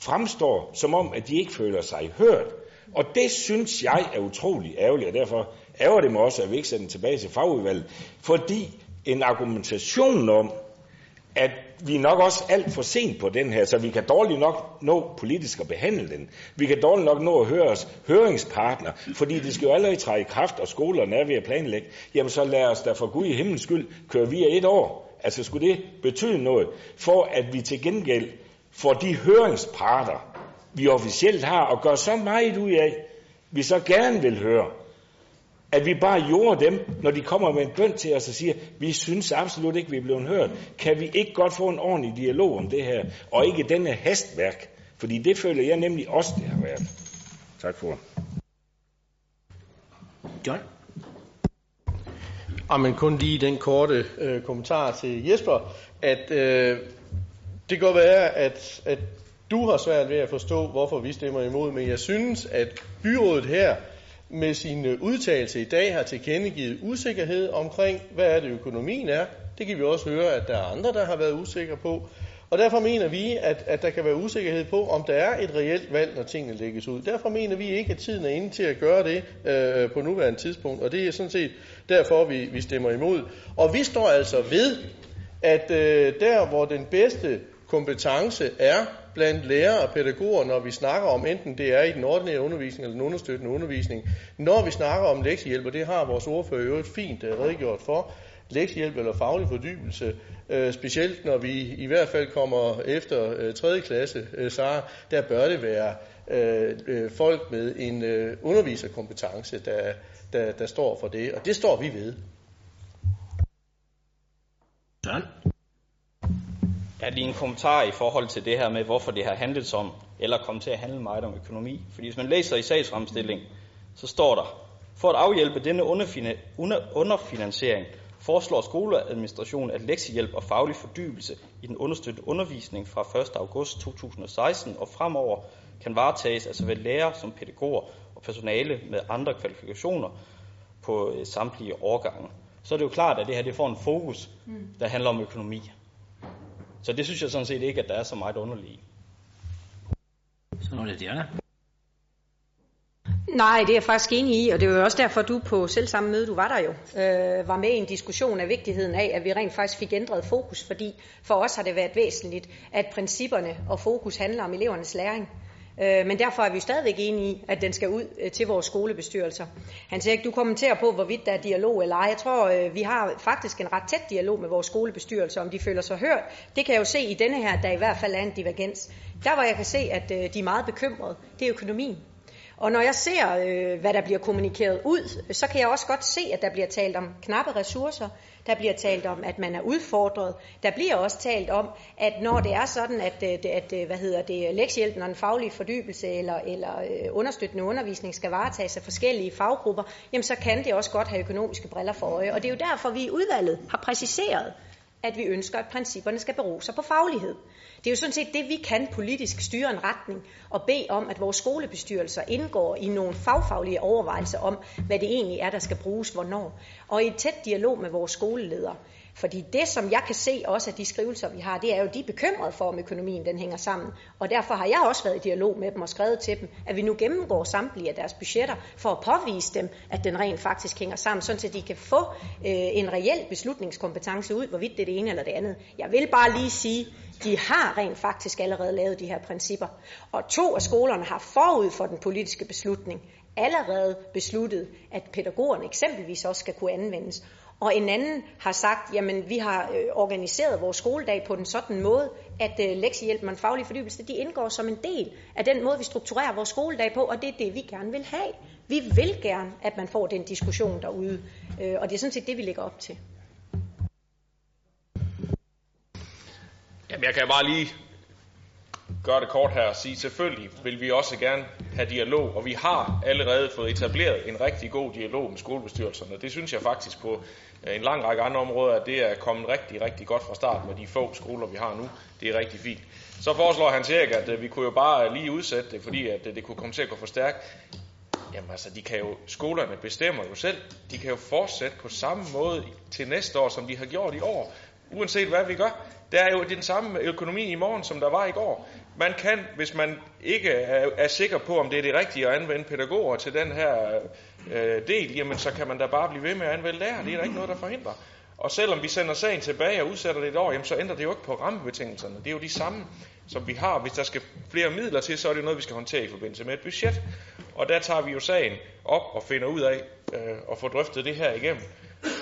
fremstår som om, at de ikke føler sig hørt. Og det synes jeg er utrolig ærgerligt, og derfor ærger det mig også, at vi ikke sender den tilbage til fagudvalget. Fordi en argumentation om, at vi er nok også alt for sent på den her, så vi kan dårligt nok nå politisk at behandle den. Vi kan dårligt nok nå at høre os høringspartner, fordi det skal jo allerede træde i kraft, og skolerne er ved at planlægge. Jamen så lad os da for Gud i himlens skyld køre via et år. Altså skulle det betyde noget, for at vi til gengæld får de høringsparter, vi officielt har, og gør så meget ud af, vi så gerne vil høre, at vi bare gjorde dem, når de kommer med en bøn til os og siger, vi synes absolut ikke, vi er blevet hørt. Kan vi ikke godt få en ordentlig dialog om det her, og ikke denne hastværk? Fordi det føler jeg nemlig også, det har været. Tak for John? Og men kun lige den korte øh, kommentar til Jesper, at øh, det kan godt være, at, at du har svært ved at forstå, hvorfor vi stemmer imod, men jeg synes, at byrådet her med sin øh, udtalelse i dag har tilkendegivet usikkerhed omkring, hvad er det økonomien er. Det kan vi også høre, at der er andre, der har været usikre på. Og derfor mener vi, at, at der kan være usikkerhed på, om der er et reelt valg, når tingene lægges ud. Derfor mener vi ikke, at tiden er inde til at gøre det øh, på nuværende tidspunkt. Og det er sådan set derfor, vi, vi stemmer imod. Og vi står altså ved, at øh, der, hvor den bedste kompetence er blandt lærere og pædagoger, når vi snakker om, enten det er i den ordinære undervisning eller den understøttende undervisning, når vi snakker om lektiehjælp, og det har vores ordfører jo et fint øh, redegjort for, lektiehjælp eller faglig fordybelse, uh, specielt når vi i hvert fald kommer efter øh, 3. klasse, uh, så der bør det være uh, folk med en underviserkompetence, der, der, der står for det, og det står vi ved. Tak. Har lige en kommentar i forhold til det her med, hvorfor det har handlet om, eller kommet til at handle meget om økonomi. Fordi hvis man læser i sagsfremstilling, så står der, for at afhjælpe denne underfinansiering, foreslår skoleadministrationen, at lektiehjælp og faglig fordybelse i den understøttede undervisning fra 1. august 2016 og fremover kan varetages af såvel lærer som pædagoger og personale med andre kvalifikationer på øh, samtlige årgange. Så er det jo klart, at det her det får en fokus, mm. der handler om økonomi. Så det synes jeg sådan set ikke, at der er så meget underligt i. Så er det Diana. Nej, det er jeg faktisk enig i, og det var jo også derfor, du på selv samme møde, du var der jo, øh, var med i en diskussion af vigtigheden af, at vi rent faktisk fik ændret fokus, fordi for os har det været væsentligt, at principperne og fokus handler om elevernes læring. Øh, men derfor er vi stadigvæk enige i, at den skal ud øh, til vores skolebestyrelser. Han siger ikke, du kommenterer på, hvorvidt der er dialog eller ej. Jeg tror, øh, vi har faktisk en ret tæt dialog med vores skolebestyrelser, om de føler sig hørt. Det kan jeg jo se i denne her, der i hvert fald er en divergens. Der hvor jeg kan se, at øh, de er meget bekymrede, det er økonomien. Og når jeg ser, øh, hvad der bliver kommunikeret ud, så kan jeg også godt se, at der bliver talt om knappe ressourcer. Der bliver talt om, at man er udfordret. Der bliver også talt om, at når det er sådan, at, øh, at, at hvad hedder det, lektiehjælpen og en faglig fordybelse eller, eller øh, understøttende undervisning skal varetages af forskellige faggrupper, jamen så kan det også godt have økonomiske briller for øje. Og det er jo derfor, vi i udvalget har præciseret, at vi ønsker, at principperne skal bero sig på faglighed. Det er jo sådan set det, vi kan politisk styre en retning og bede om, at vores skolebestyrelser indgår i nogle fagfaglige overvejelser om, hvad det egentlig er, der skal bruges hvornår. Og i et tæt dialog med vores skoleledere. Fordi det, som jeg kan se også af de skrivelser, vi har, det er jo, de er bekymrede for, om økonomien den hænger sammen. Og derfor har jeg også været i dialog med dem og skrevet til dem, at vi nu gennemgår samtlige af deres budgetter, for at påvise dem, at den rent faktisk hænger sammen, sådan så de kan få øh, en reel beslutningskompetence ud, hvorvidt det er det ene eller det andet. Jeg vil bare lige sige, de har rent faktisk allerede lavet de her principper. Og to af skolerne har forud for den politiske beslutning allerede besluttet, at pædagogerne eksempelvis også skal kunne anvendes. Og en anden har sagt, jamen vi har øh, organiseret vores skoledag på den sådan måde, at øh, lektiehjælp og faglig fordybelse, de indgår som en del af den måde, vi strukturerer vores skoledag på, og det er det, vi gerne vil have. Vi vil gerne, at man får den diskussion derude, øh, og det er sådan set det, vi lægger op til. Jamen, jeg kan bare lige gøre det kort her og sige, selvfølgelig vil vi også gerne have dialog, og vi har allerede fået etableret en rigtig god dialog med skolebestyrelserne. Det synes jeg faktisk på Øh, en lang række andre områder, at det er kommet rigtig, rigtig godt fra start med de få skoler, vi har nu. Det er rigtig fint. Så foreslår han Erik, at øh, vi kunne jo bare øh, lige udsætte det, fordi at det kunne komme til at gå for stærkt. Jamen altså, de kan jo, skolerne bestemmer jo selv. De kan jo fortsætte på samme måde til næste år, som de har gjort i år. Uanset hvad vi gør. Der er jo den samme økonomi i morgen, som der var i går. Man kan, hvis man ikke er, er sikker på, om det er det rigtige at anvende pædagoger til den her øh, del, jamen så kan man da bare blive ved med at anvende lærer. Det er der ikke noget, der forhindrer. Og selvom vi sender sagen tilbage og udsætter det et år, jamen så ændrer det jo ikke på rammebetingelserne. Det er jo de samme, som vi har. Hvis der skal flere midler til, så er det noget, vi skal håndtere i forbindelse med et budget. Og der tager vi jo sagen op og finder ud af øh, at få drøftet det her igennem,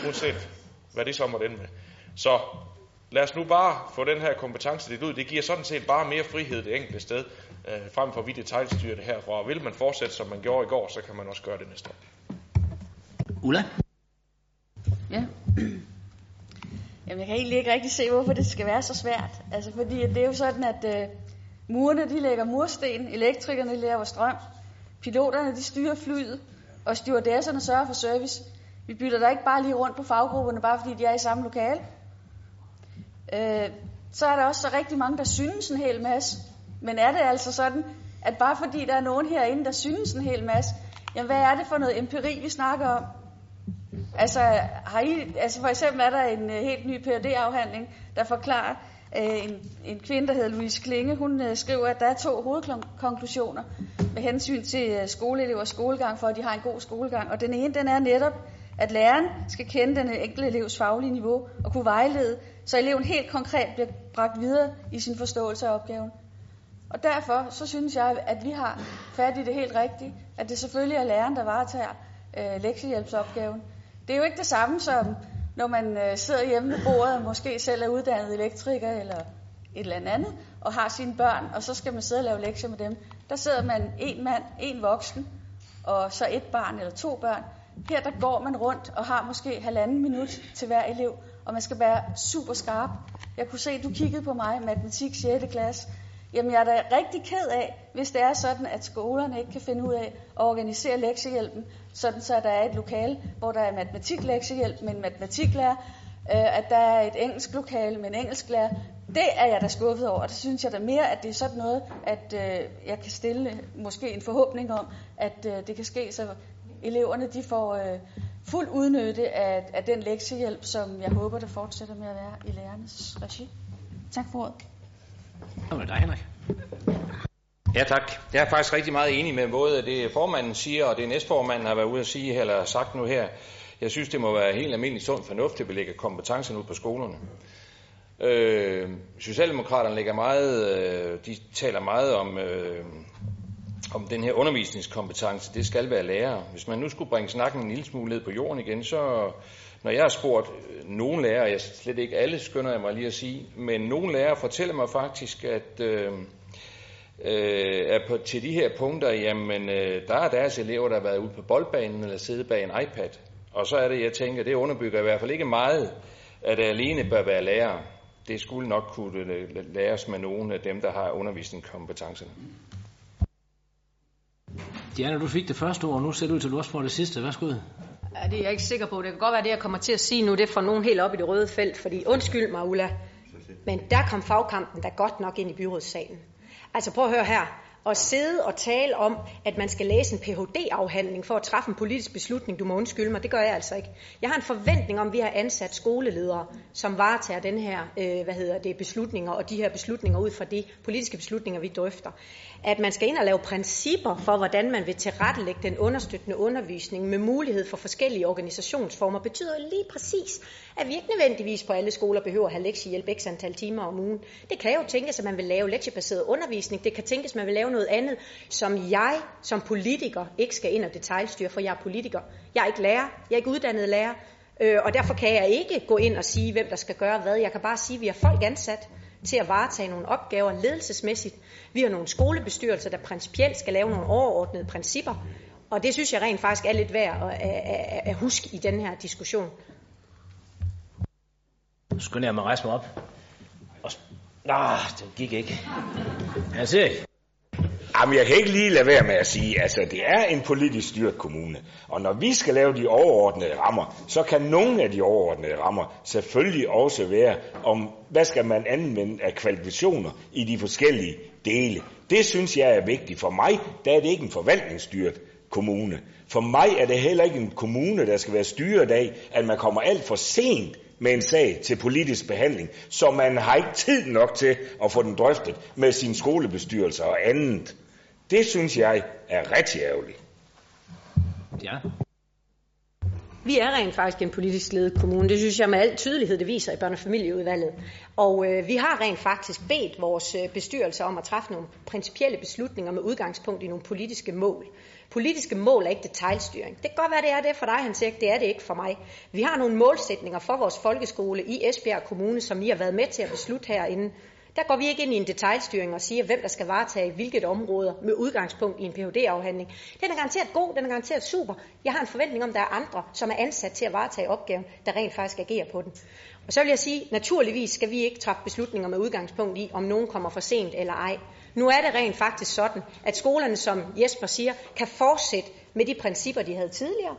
uanset hvad det så måtte ende med. Så lad os nu bare få den her kompetence lidt ud. Det giver sådan set bare mere frihed det enkelte sted, øh, frem for at vi detaljstyrer det herfra. Og vil man fortsætte, som man gjorde i går, så kan man også gøre det næste år. Ulla? Ja. Jamen, jeg kan egentlig ikke rigtig se, hvorfor det skal være så svært. Altså, fordi det er jo sådan, at øh, murene, de lægger mursten, elektrikerne laver strøm, piloterne, de styrer flyet, og stewardesserne sørger for service. Vi bytter da ikke bare lige rundt på faggrupperne, bare fordi de er i samme lokale. Øh, så er der også så rigtig mange, der synes en hel masse. Men er det altså sådan, at bare fordi der er nogen herinde, der synes en hel masse, jamen hvad er det for noget empiri, vi snakker om? Altså, har I, altså for eksempel er der en øh, helt ny phd afhandling der forklarer, øh, en, en kvinde, der hedder Louise Klinge, hun øh, skriver, at der er to hovedkonklusioner med hensyn til skoleelevers skolegang, for at de har en god skolegang. Og den ene, den er netop, at læreren skal kende den enkelte elevs faglige niveau og kunne vejlede, så eleven helt konkret bliver bragt videre i sin forståelse af opgaven. Og derfor så synes jeg, at vi har fat i det helt rigtigt, at det selvfølgelig er læreren, der varetager øh, lektiehjælpsopgaven. Det er jo ikke det samme som, når man øh, sidder hjemme ved bordet og måske selv er uddannet elektriker eller et eller andet, og har sine børn, og så skal man sidde og lave lektier med dem. Der sidder man en mand, en voksen, og så et barn eller to børn. Her der går man rundt og har måske halvanden minut til hver elev, og man skal være super skarp. Jeg kunne se, at du kiggede på mig i matematik 6. klasse. Jamen jeg er da rigtig ked af, hvis det er sådan, at skolerne ikke kan finde ud af at organisere lektiehjælpen, sådan så der er et lokale, hvor der er matematiklektiehjælp med en matematiklærer, øh, at der er et engelsk lokale med en engelsklærer. Det er jeg da skuffet over, og det synes jeg da mere, at det er sådan noget, at øh, jeg kan stille øh, måske en forhåbning om, at øh, det kan ske, så eleverne de får øh, fuld udnytte af, af den lektiehjælp, som jeg håber, der fortsætter med at være i lærernes regi. Tak for ordet. Nå, men dig, Henrik. Ja, tak. Jeg er faktisk rigtig meget enig med både det formanden siger, og det næstformanden har været ude at sige, eller sagt nu her. Jeg synes, det må være helt almindelig sund fornuft, at vi lægger kompetencen ud på skolerne. Øh, Socialdemokraterne lægger meget, øh, de taler meget om, øh, om den her undervisningskompetence. Det skal være lærer. Hvis man nu skulle bringe snakken en lille smule ned på jorden igen, så når jeg har spurgt øh, nogle lærere, jeg slet ikke alle skynder jeg mig lige at sige, men nogle lærere fortæller mig faktisk, at øh, øh, er på, til de her punkter, jamen øh, der er deres elever, der har været ude på boldbanen eller siddet bag en iPad. Og så er det, jeg tænker, det underbygger i hvert fald ikke meget, at det alene bør være lærer. Det skulle nok kunne læres med nogle af dem, der har undervisningskompetencerne. Diana, du fik det første ord, og nu ser du ud til, at du også får det sidste. Værsgo. Ja, det er jeg ikke sikker på. Det kan godt være, det jeg kommer til at sige nu, det får nogen helt op i det røde felt, fordi undskyld mig, Ulla, men der kom fagkampen da godt nok ind i byrådssalen. Altså prøv at høre her. At sidde og tale om, at man skal læse en Ph.D.-afhandling for at træffe en politisk beslutning, du må undskylde mig, det gør jeg altså ikke. Jeg har en forventning om, at vi har ansat skoleledere, som varetager den her, øh, hvad hedder det, beslutninger, og de her beslutninger ud fra de politiske beslutninger, vi drøfter at man skal ind og lave principper for, hvordan man vil tilrettelægge den understøttende undervisning med mulighed for forskellige organisationsformer, betyder lige præcis, at vi ikke nødvendigvis på alle skoler behøver at have lektiehjælp x antal timer om ugen. Det kan jo tænkes, at man vil lave lektiebaseret undervisning. Det kan tænkes, at man vil lave noget andet, som jeg som politiker ikke skal ind og detaljstyre, for jeg er politiker. Jeg er ikke lærer. Jeg er ikke uddannet lærer. Øh, og derfor kan jeg ikke gå ind og sige, hvem der skal gøre hvad. Jeg kan bare sige, at vi har folk ansat til at varetage nogle opgaver ledelsesmæssigt. Vi har nogle skolebestyrelser, der principielt skal lave nogle overordnede principper, og det synes jeg rent faktisk er lidt værd at, at, at huske i den her diskussion. Nu skynder jeg mig at rejse mig op. Og... Nå, det gik ikke. Jeg ser ikke. Jamen, jeg kan ikke lige lade være med at sige, altså det er en politisk styret kommune, og når vi skal lave de overordnede rammer, så kan nogle af de overordnede rammer selvfølgelig også være om, hvad skal man anvende af kvalifikationer i de forskellige dele. Det synes jeg er vigtigt. For mig, der er det ikke en forvaltningsstyret kommune. For mig er det heller ikke en kommune, der skal være styret af, at man kommer alt for sent med en sag til politisk behandling, så man har ikke tid nok til at få den drøftet med sin skolebestyrelse og andet. Det synes jeg er rigtig ærgerligt. Ja. Vi er rent faktisk en politisk ledet kommune. Det synes jeg med al tydelighed, det viser i børne- og familieudvalget. Og øh, vi har rent faktisk bedt vores øh, bestyrelse om at træffe nogle principielle beslutninger med udgangspunkt i nogle politiske mål. Politiske mål er ikke detaljstyring. Det kan godt være, det er det for dig, Hans Erik. Det er det ikke for mig. Vi har nogle målsætninger for vores folkeskole i Esbjerg Kommune, som I har været med til at beslutte herinde. Der går vi ikke ind i en detaljstyring og siger, hvem der skal varetage hvilket område med udgangspunkt i en Ph.D.-afhandling. Den er garanteret god, den er garanteret super. Jeg har en forventning om, at der er andre, som er ansat til at varetage opgaven, der rent faktisk agerer på den. Og så vil jeg sige, naturligvis skal vi ikke træffe beslutninger med udgangspunkt i, om nogen kommer for sent eller ej. Nu er det rent faktisk sådan, at skolerne, som Jesper siger, kan fortsætte med de principper, de havde tidligere.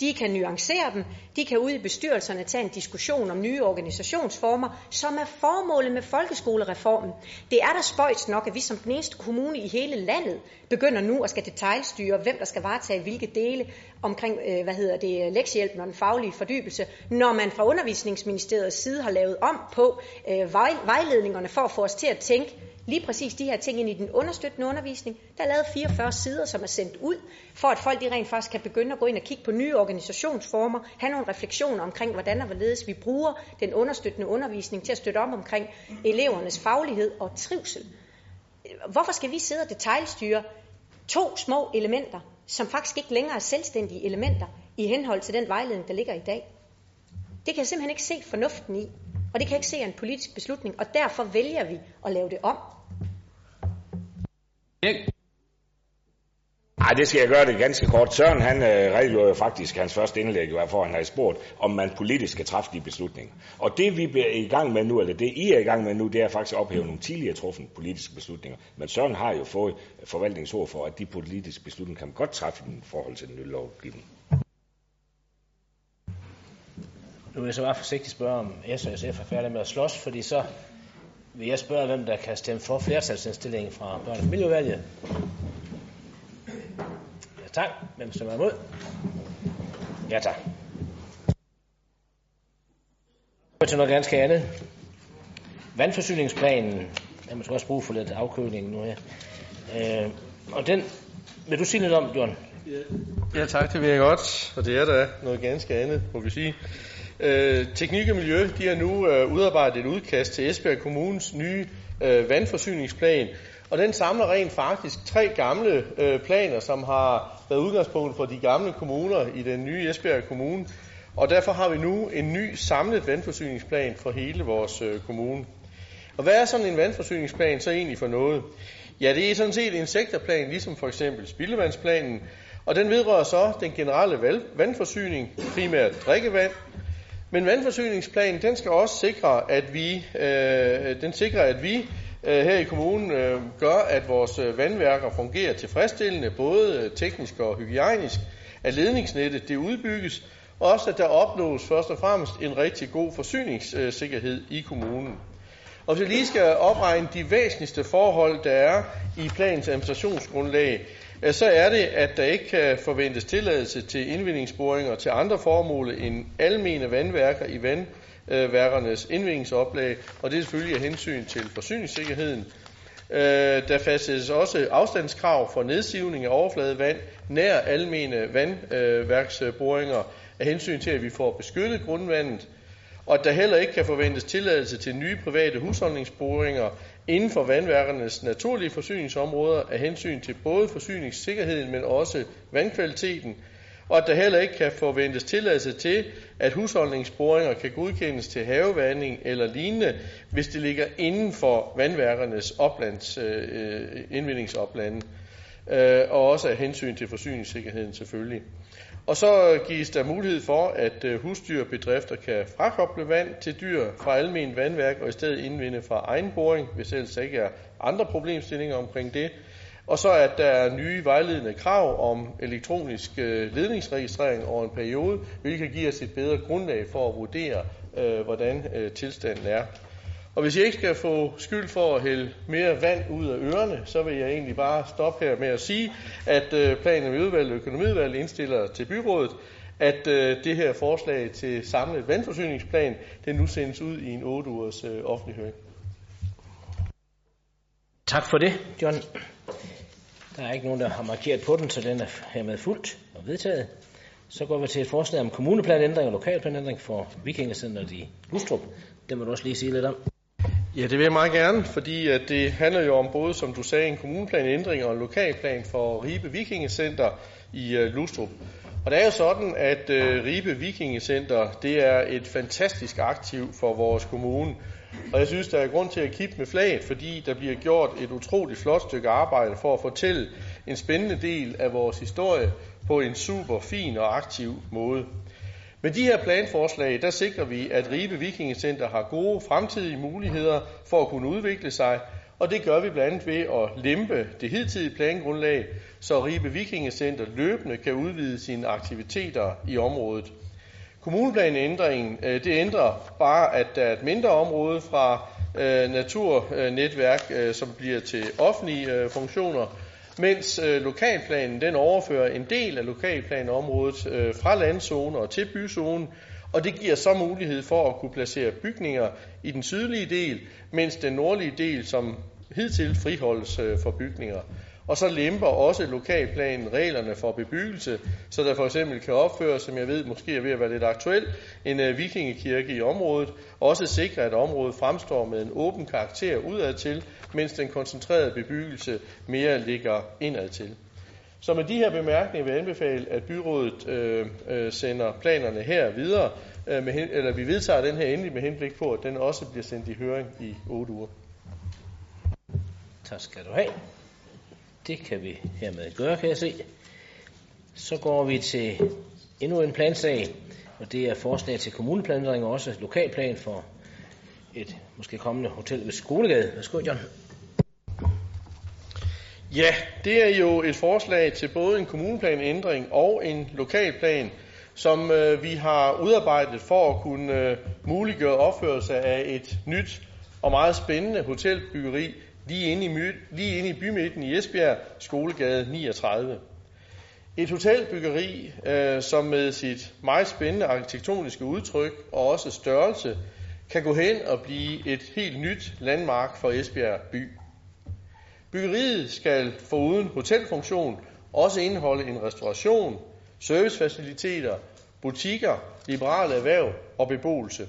De kan nuancere dem. De kan ud i bestyrelserne tage en diskussion om nye organisationsformer, som er formålet med folkeskolereformen. Det er der spøjs nok, at vi som den eneste kommune i hele landet begynder nu at skal detaljstyre, hvem der skal varetage hvilke dele omkring, øh, hvad hedder det, lektiehjælpen og den faglige fordybelse, når man fra undervisningsministeriets side har lavet om på øh, vejledningerne for at få os til at tænke lige præcis de her ting ind i den understøttende undervisning. Der er lavet 44 sider, som er sendt ud, for at folk de rent faktisk kan begynde at gå ind og kigge på nye organisationsformer, have nogle refleksioner omkring, hvordan og hvorledes vi bruger den understøttende undervisning til at støtte om omkring elevernes faglighed og trivsel. Hvorfor skal vi sidde og detaljstyre to små elementer, som faktisk ikke længere er selvstændige elementer i henhold til den vejledning, der ligger i dag? Det kan jeg simpelthen ikke se fornuften i, og det kan jeg ikke se en politisk beslutning, og derfor vælger vi at lave det om. Nej, det skal jeg gøre det ganske kort. Søren, han øh, redegjorde jo faktisk hans første indlæg, for han havde spurgt, om man politisk skal træffe de beslutninger. Og det vi er i gang med nu, eller det I er i gang med nu, det er faktisk at ophæve nogle tidligere truffende politiske beslutninger. Men Søren har jo fået forvaltningsord for, at de politiske beslutninger kan man godt træffe i forhold til den nye lovgivning. Nu vil jeg så bare forsigtigt spørge, om S og SF er færdige med at slås, fordi så vil jeg spørge, hvem der kan stemme for flertalsindstillingen fra børne- og familieudvalget. Ja tak. Hvem stemmer imod? Ja tak. Til noget ganske andet. Vandforsyningsplanen, den måske også bruge for lidt afkøling nu her. Øh, og den, vil du sige lidt om, Bjørn? Ja tak, det vil jeg godt, og det er da noget ganske andet, må vi sige. Øh, Teknik og Miljø de har nu øh, udarbejdet et udkast til Esbjerg Kommunes nye øh, vandforsyningsplan, og den samler rent faktisk tre gamle øh, planer, som har været udgangspunkt for de gamle kommuner i den nye Esbjerg Kommune. Og derfor har vi nu en ny samlet vandforsyningsplan for hele vores øh, kommune. Og hvad er sådan en vandforsyningsplan så egentlig for noget? Ja, det er sådan set en sektorplan, ligesom for eksempel spildevandsplanen, og den vedrører så den generelle vandforsyning, primært drikkevand, men vandforsyningsplanen, den skal også sikre, at vi, øh, den sikrer, at vi øh, her i kommunen øh, gør, at vores øh, vandværker fungerer tilfredsstillende, både øh, teknisk og hygiejnisk, at ledningsnettet det udbygges, og også at der opnås først og fremmest en rigtig god forsyningssikkerhed øh, i kommunen. Og hvis jeg lige skal opregne de væsentligste forhold, der er i planens administrationsgrundlag, Øh, så er det, at der ikke kan forventes tilladelse til indvindingsboringer til andre formål end almene vandværker i vandværkernes indvindingsoplag, og det er selvfølgelig af hensyn til forsyningssikkerheden. Øh, der fastsættes også afstandskrav for nedsivning af overfladevand nær almene vandværksboringer af hensyn til, at vi får beskyttet grundvandet, og at der heller ikke kan forventes tilladelse til nye private husholdningsboringer inden for vandværkernes naturlige forsyningsområder af hensyn til både forsyningssikkerheden, men også vandkvaliteten, og at der heller ikke kan forventes tilladelse til, at husholdningsboringer kan godkendes til havevanding eller lignende, hvis det ligger inden for vandværkernes oplands, øh, øh indvindingsoplande, øh, og også af hensyn til forsyningssikkerheden selvfølgelig. Og så gives der mulighed for, at øh, husdyrbedrifter kan frakoble vand til dyr fra almen vandværk og i stedet indvinde fra egen boring, hvis ellers ikke er andre problemstillinger omkring det. Og så at der er nye vejledende krav om elektronisk øh, ledningsregistrering over en periode, hvilket giver os et bedre grundlag for at vurdere, øh, hvordan tilstanden er. Og hvis jeg ikke skal få skyld for at hælde mere vand ud af ørerne, så vil jeg egentlig bare stoppe her med at sige, at øh, planen med udvalget og økonomiudvalget indstiller til byrådet, at øh, det her forslag til samlet vandforsyningsplan, det nu sendes ud i en 8 ugers øh, offentlig høring. Tak for det, John. Der er ikke nogen, der har markeret på den, så den er hermed fuldt og vedtaget. Så går vi til et forslag om kommuneplanændring og lokalplanændring for Vikingecenteret i Lustrup. Det må du også lige sige lidt om. Ja, det vil jeg meget gerne, fordi at det handler jo om både, som du sagde, en kommuneplanændring og en lokalplan for Ribe Vikingecenter i øh, Lustrup. Og det er jo sådan, at øh, Ribe Vikingecenter, det er et fantastisk aktiv for vores kommune. Og jeg synes, der er grund til at kippe med flaget, fordi der bliver gjort et utroligt flot stykke arbejde for at fortælle en spændende del af vores historie på en super fin og aktiv måde. Med de her planforslag, der sikrer vi, at Ribe Vikingecenter har gode fremtidige muligheder for at kunne udvikle sig, og det gør vi blandt andet ved at lempe det hidtidige plangrundlag, så Ribe Vikingecenter løbende kan udvide sine aktiviteter i området. Kommuneplanændringen øh, det ændrer bare, at der er et mindre område fra øh, naturnetværk, øh, som bliver til offentlige funktioner, mens øh, lokalplanen den overfører en del af lokalplanområdet øh, fra landzone og til byzone, og det giver så mulighed for at kunne placere bygninger i den sydlige del, mens den nordlige del som hidtil friholdes øh, for bygninger. Og så lemper også lokalplanen reglerne for bebyggelse, så der for eksempel kan opføres, som jeg ved måske er ved at være lidt aktuelt, en øh, vikingekirke i området, også sikre, at området fremstår med en åben karakter udadtil, mens den koncentrerede bebyggelse mere ligger indadtil. Så med de her bemærkninger vil jeg anbefale, at byrådet øh, øh, sender planerne her videre, øh, med hen, eller vi vedtager den her endelig med henblik på, at den også bliver sendt i høring i 8 uger. Tak skal du have. Det kan vi hermed gøre, kan jeg se. Så går vi til endnu en plansag, og det er forslag til kommuneplanlægning og også lokalplan for et måske kommende hotel ved Skolegade. Værsgo, John. Ja, det er jo et forslag til både en kommuneplanændring og en lokalplan, som øh, vi har udarbejdet for at kunne øh, muliggøre opførelse af et nyt og meget spændende hotelbyggeri lige inde i, my, lige inde i bymidten i Esbjerg, Skolegade 39. Et hotelbyggeri, øh, som med sit meget spændende arkitektoniske udtryk og også størrelse, kan gå hen og blive et helt nyt landmark for Esbjerg by. Byggeriet skal foruden hotelfunktion også indeholde en restauration, servicefaciliteter, butikker, liberale erhverv og beboelse.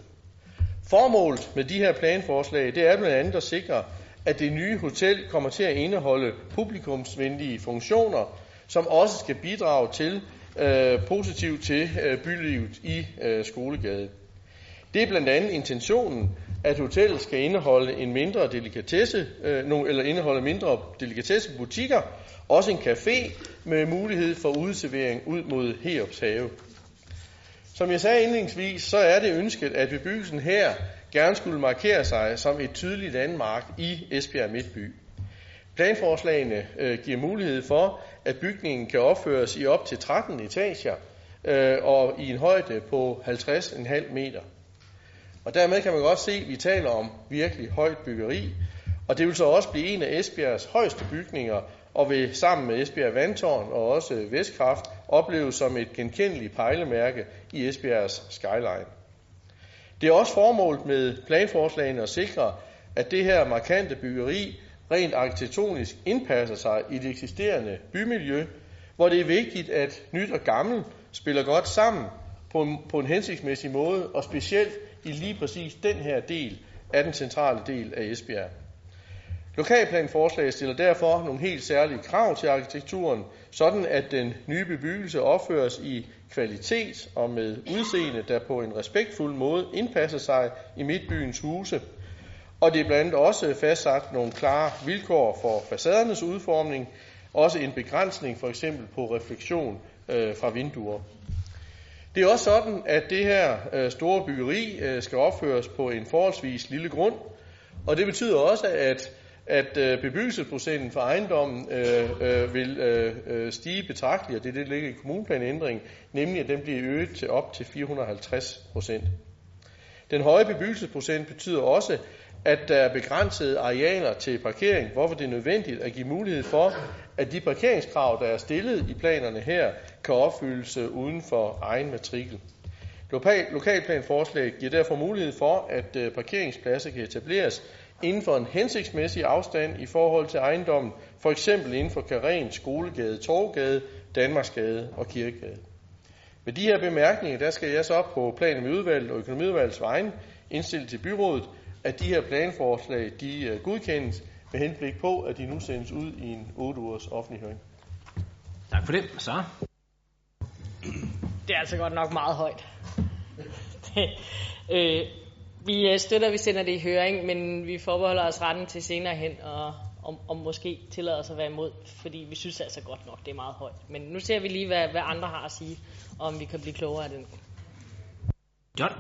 Formålet med de her planforslag det er blandt andet at sikre, at det nye hotel kommer til at indeholde publikumsvenlige funktioner, som også skal bidrage til øh, positivt til øh, bylivet i øh, Skolegade. Det er blandt andet intentionen, at hotellet skal indeholde en mindre delikatesse, øh, eller indeholde mindre delikatessebutikker, også en café med mulighed for udservering ud mod Heops have. Som jeg sagde indledningsvis, så er det ønsket, at bebyggelsen her gerne skulle markere sig som et tydeligt landmark i Esbjerg Midtby. Planforslagene øh, giver mulighed for, at bygningen kan opføres i op til 13 etager øh, og i en højde på 50,5 meter. Og dermed kan man godt se, at vi taler om virkelig højt byggeri, og det vil så også blive en af Esbjergs højeste bygninger, og vil sammen med Esbjerg Vandtårn og også Vestkraft opleves som et genkendeligt pejlemærke i Esbjergs skyline. Det er også formålet med planforslagene at sikre, at det her markante byggeri rent arkitektonisk indpasser sig i det eksisterende bymiljø, hvor det er vigtigt, at nyt og gammel spiller godt sammen på en, på en hensigtsmæssig måde, og specielt i lige præcis den her del af den centrale del af Esbjerg. Lokalplanforslaget stiller derfor nogle helt særlige krav til arkitekturen, sådan at den nye bebyggelse opføres i kvalitet og med udseende, der på en respektfuld måde indpasser sig i midtbyens huse. Og det er blandt andet også fastsat nogle klare vilkår for facadernes udformning, også en begrænsning for eksempel på refleksion øh, fra vinduer. Det er også sådan, at det her øh, store byggeri øh, skal opføres på en forholdsvis lille grund, og det betyder også, at at øh, bebyggelsesprocenten for ejendommen øh, øh, vil øh, stige betragteligt, og det er det, der ligger i kommuneplanændringen, nemlig at den bliver øget til op til 450 procent. Den høje bebyggelsesprocent betyder også, at der er begrænsede arealer til parkering, hvorfor det er nødvendigt at give mulighed for, at de parkeringskrav, der er stillet i planerne her, kan opfyldes øh, uden for egen matrikel. Lokal, lokalplanforslag giver derfor mulighed for, at øh, parkeringspladser kan etableres inden for en hensigtsmæssig afstand i forhold til ejendommen, for eksempel inden for Karen, Skolegade, Torgade, Danmarksgade og Kirkegade. Med de her bemærkninger, der skal jeg så op på planen med udvalget og økonomiudvalgets vegne indstille til byrådet, at de her planforslag, de øh, godkendes med henblik på, at de nu sendes ud i en 8 ugers offentlig høring. Tak for det. Så. Det er altså godt nok meget højt. *laughs* det, øh, vi øh, støtter, at vi sender det i høring, men vi forbeholder os retten til senere hen og om, om måske tillader os at være imod, fordi vi synes altså godt nok, det er meget højt. Men nu ser vi lige, hvad, hvad andre har at sige, om vi kan blive klogere af den. John?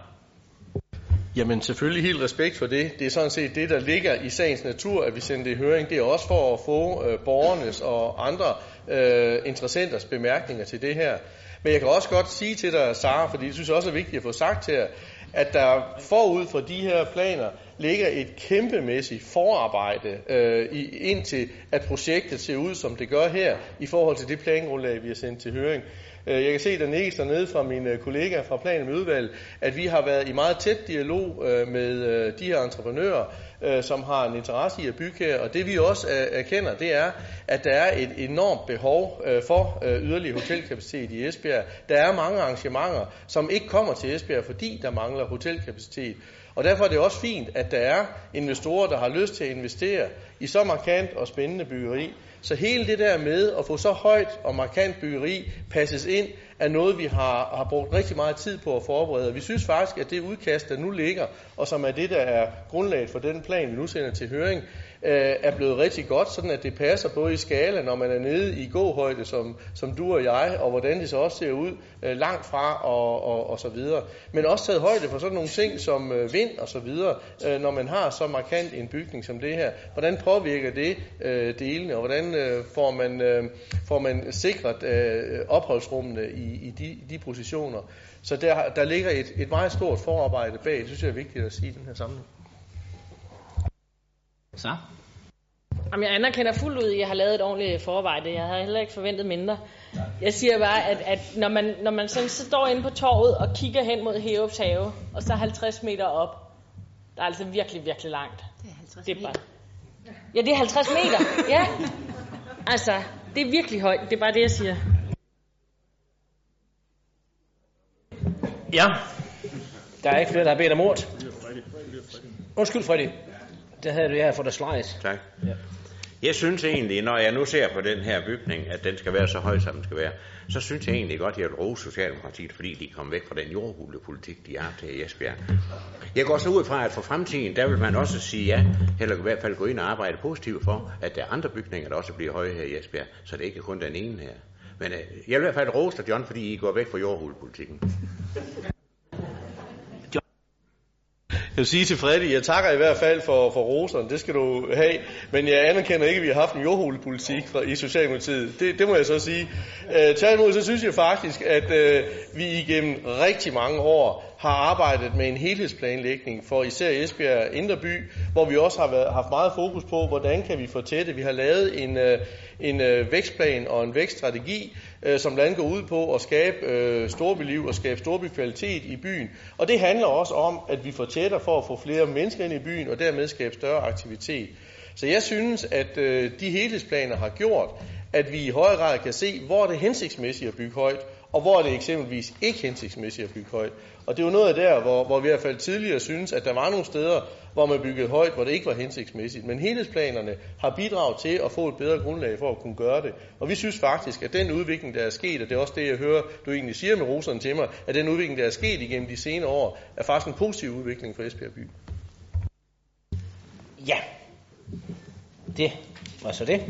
Jamen selvfølgelig helt respekt for det. Det er sådan set det, der ligger i sagens natur, at vi sender det i høring. Det er også for at få øh, borgernes og andre øh, interessenters bemærkninger til det her. Men jeg kan også godt sige til dig, Sara, fordi jeg synes også er vigtigt at få sagt her, at der forud for de her planer ligger et kæmpemæssigt forarbejde øh, i, indtil at projektet ser ud, som det gør her, i forhold til det plangrundlag, vi har sendt til høring. Øh, jeg kan se, der nikkes dernede fra mine øh, kollegaer fra Plan med udvalg, at vi har været i meget tæt dialog øh, med de her entreprenører, som har en interesse i at bygge her. Og det vi også erkender, det er, at der er et enormt behov for yderligere hotelkapacitet i Esbjerg. Der er mange arrangementer, som ikke kommer til Esbjerg, fordi der mangler hotelkapacitet. Og derfor er det også fint, at der er investorer, der har lyst til at investere i så markant og spændende byggeri. Så hele det der med at få så højt og markant byggeri passes ind, er noget, vi har, har brugt rigtig meget tid på at forberede. Vi synes faktisk, at det udkast, der nu ligger, og som er det, der er grundlaget for den plan, vi nu sender til høring, øh, er blevet rigtig godt, sådan at det passer både i skala, når man er nede i gåhøjde, som, som du og jeg, og hvordan det så også ser ud øh, langt fra og, og, og så videre. Men også taget højde for sådan nogle ting som øh, vind og så videre, øh, når man har så markant en bygning som det her. Hvordan påvirker det øh, delene, og hvordan øh, får, man, øh, får man sikret øh, opholdsrummene i, i, de, de positioner. Så der, der ligger et, et meget stort forarbejde bag, det synes jeg er vigtigt at sige i den her sammenhæng. Så? Jamen, jeg anerkender fuldt ud, at jeg har lavet et ordentligt forarbejde. Jeg har heller ikke forventet mindre. Jeg siger bare, at, at når, man, når man sådan står inde på torvet og kigger hen mod Heops have, og så 50 meter op, der er altså virkelig, virkelig langt. Det er 50 det er bare... Ja, det er 50 meter. Ja. Altså, det er virkelig højt. Det er bare det, jeg siger. Ja. Der er ikke flere, der har bedt om ordet. Undskyld, Freddy. Det havde du her for dig slides. Tak. Ja. Jeg synes egentlig, når jeg nu ser på den her bygning, at den skal være så høj, som den skal være, så synes jeg egentlig godt, at jeg vil rose Socialdemokratiet, fordi de kom væk fra den jordhulepolitik, de har til Esbjerg. Jeg går så ud fra, at for fremtiden, der vil man også sige ja, eller i hvert fald gå ind og arbejde positivt for, at der er andre bygninger, der også bliver høje her i Esbjerg, så det ikke er kun den ene her. Men øh, jeg vil i hvert fald rose dig, John, fordi I går væk fra jordhulepolitikken. Jeg vil sige til Freddy, jeg takker i hvert fald for, for roserne, det skal du have, men jeg anerkender ikke, at vi har haft en jordhulepolitik fra, i Socialdemokratiet. Det, det må jeg så sige. Øh, tværtimod så synes jeg faktisk, at øh, vi igennem rigtig mange år har arbejdet med en helhedsplanlægning for især Esbjerg Indre By, hvor vi også har været, haft meget fokus på, hvordan kan vi få tætte. Vi har lavet en, øh, en øh, vækstplan og en vækststrategi, øh, som blandt andet går ud på at skabe øh, storbyliv og skabe storbykvalitet i byen. Og det handler også om, at vi får tættere for at få flere mennesker ind i byen, og dermed skabe større aktivitet. Så jeg synes, at øh, de helhedsplaner har gjort, at vi i højere grad kan se, hvor er det hensigtsmæssigt at bygge højt, og hvor er det eksempelvis ikke hensigtsmæssigt at bygge højt. Og det er jo noget af der, hvor, hvor vi i hvert fald tidligere synes, at der var nogle steder, hvor man byggede højt, hvor det ikke var hensigtsmæssigt. Men helhedsplanerne har bidraget til at få et bedre grundlag for at kunne gøre det. Og vi synes faktisk, at den udvikling, der er sket, og det er også det, jeg hører, du egentlig siger med roserne til mig, at den udvikling, der er sket igennem de senere år, er faktisk en positiv udvikling for Esbjerg by. Ja, det var så det.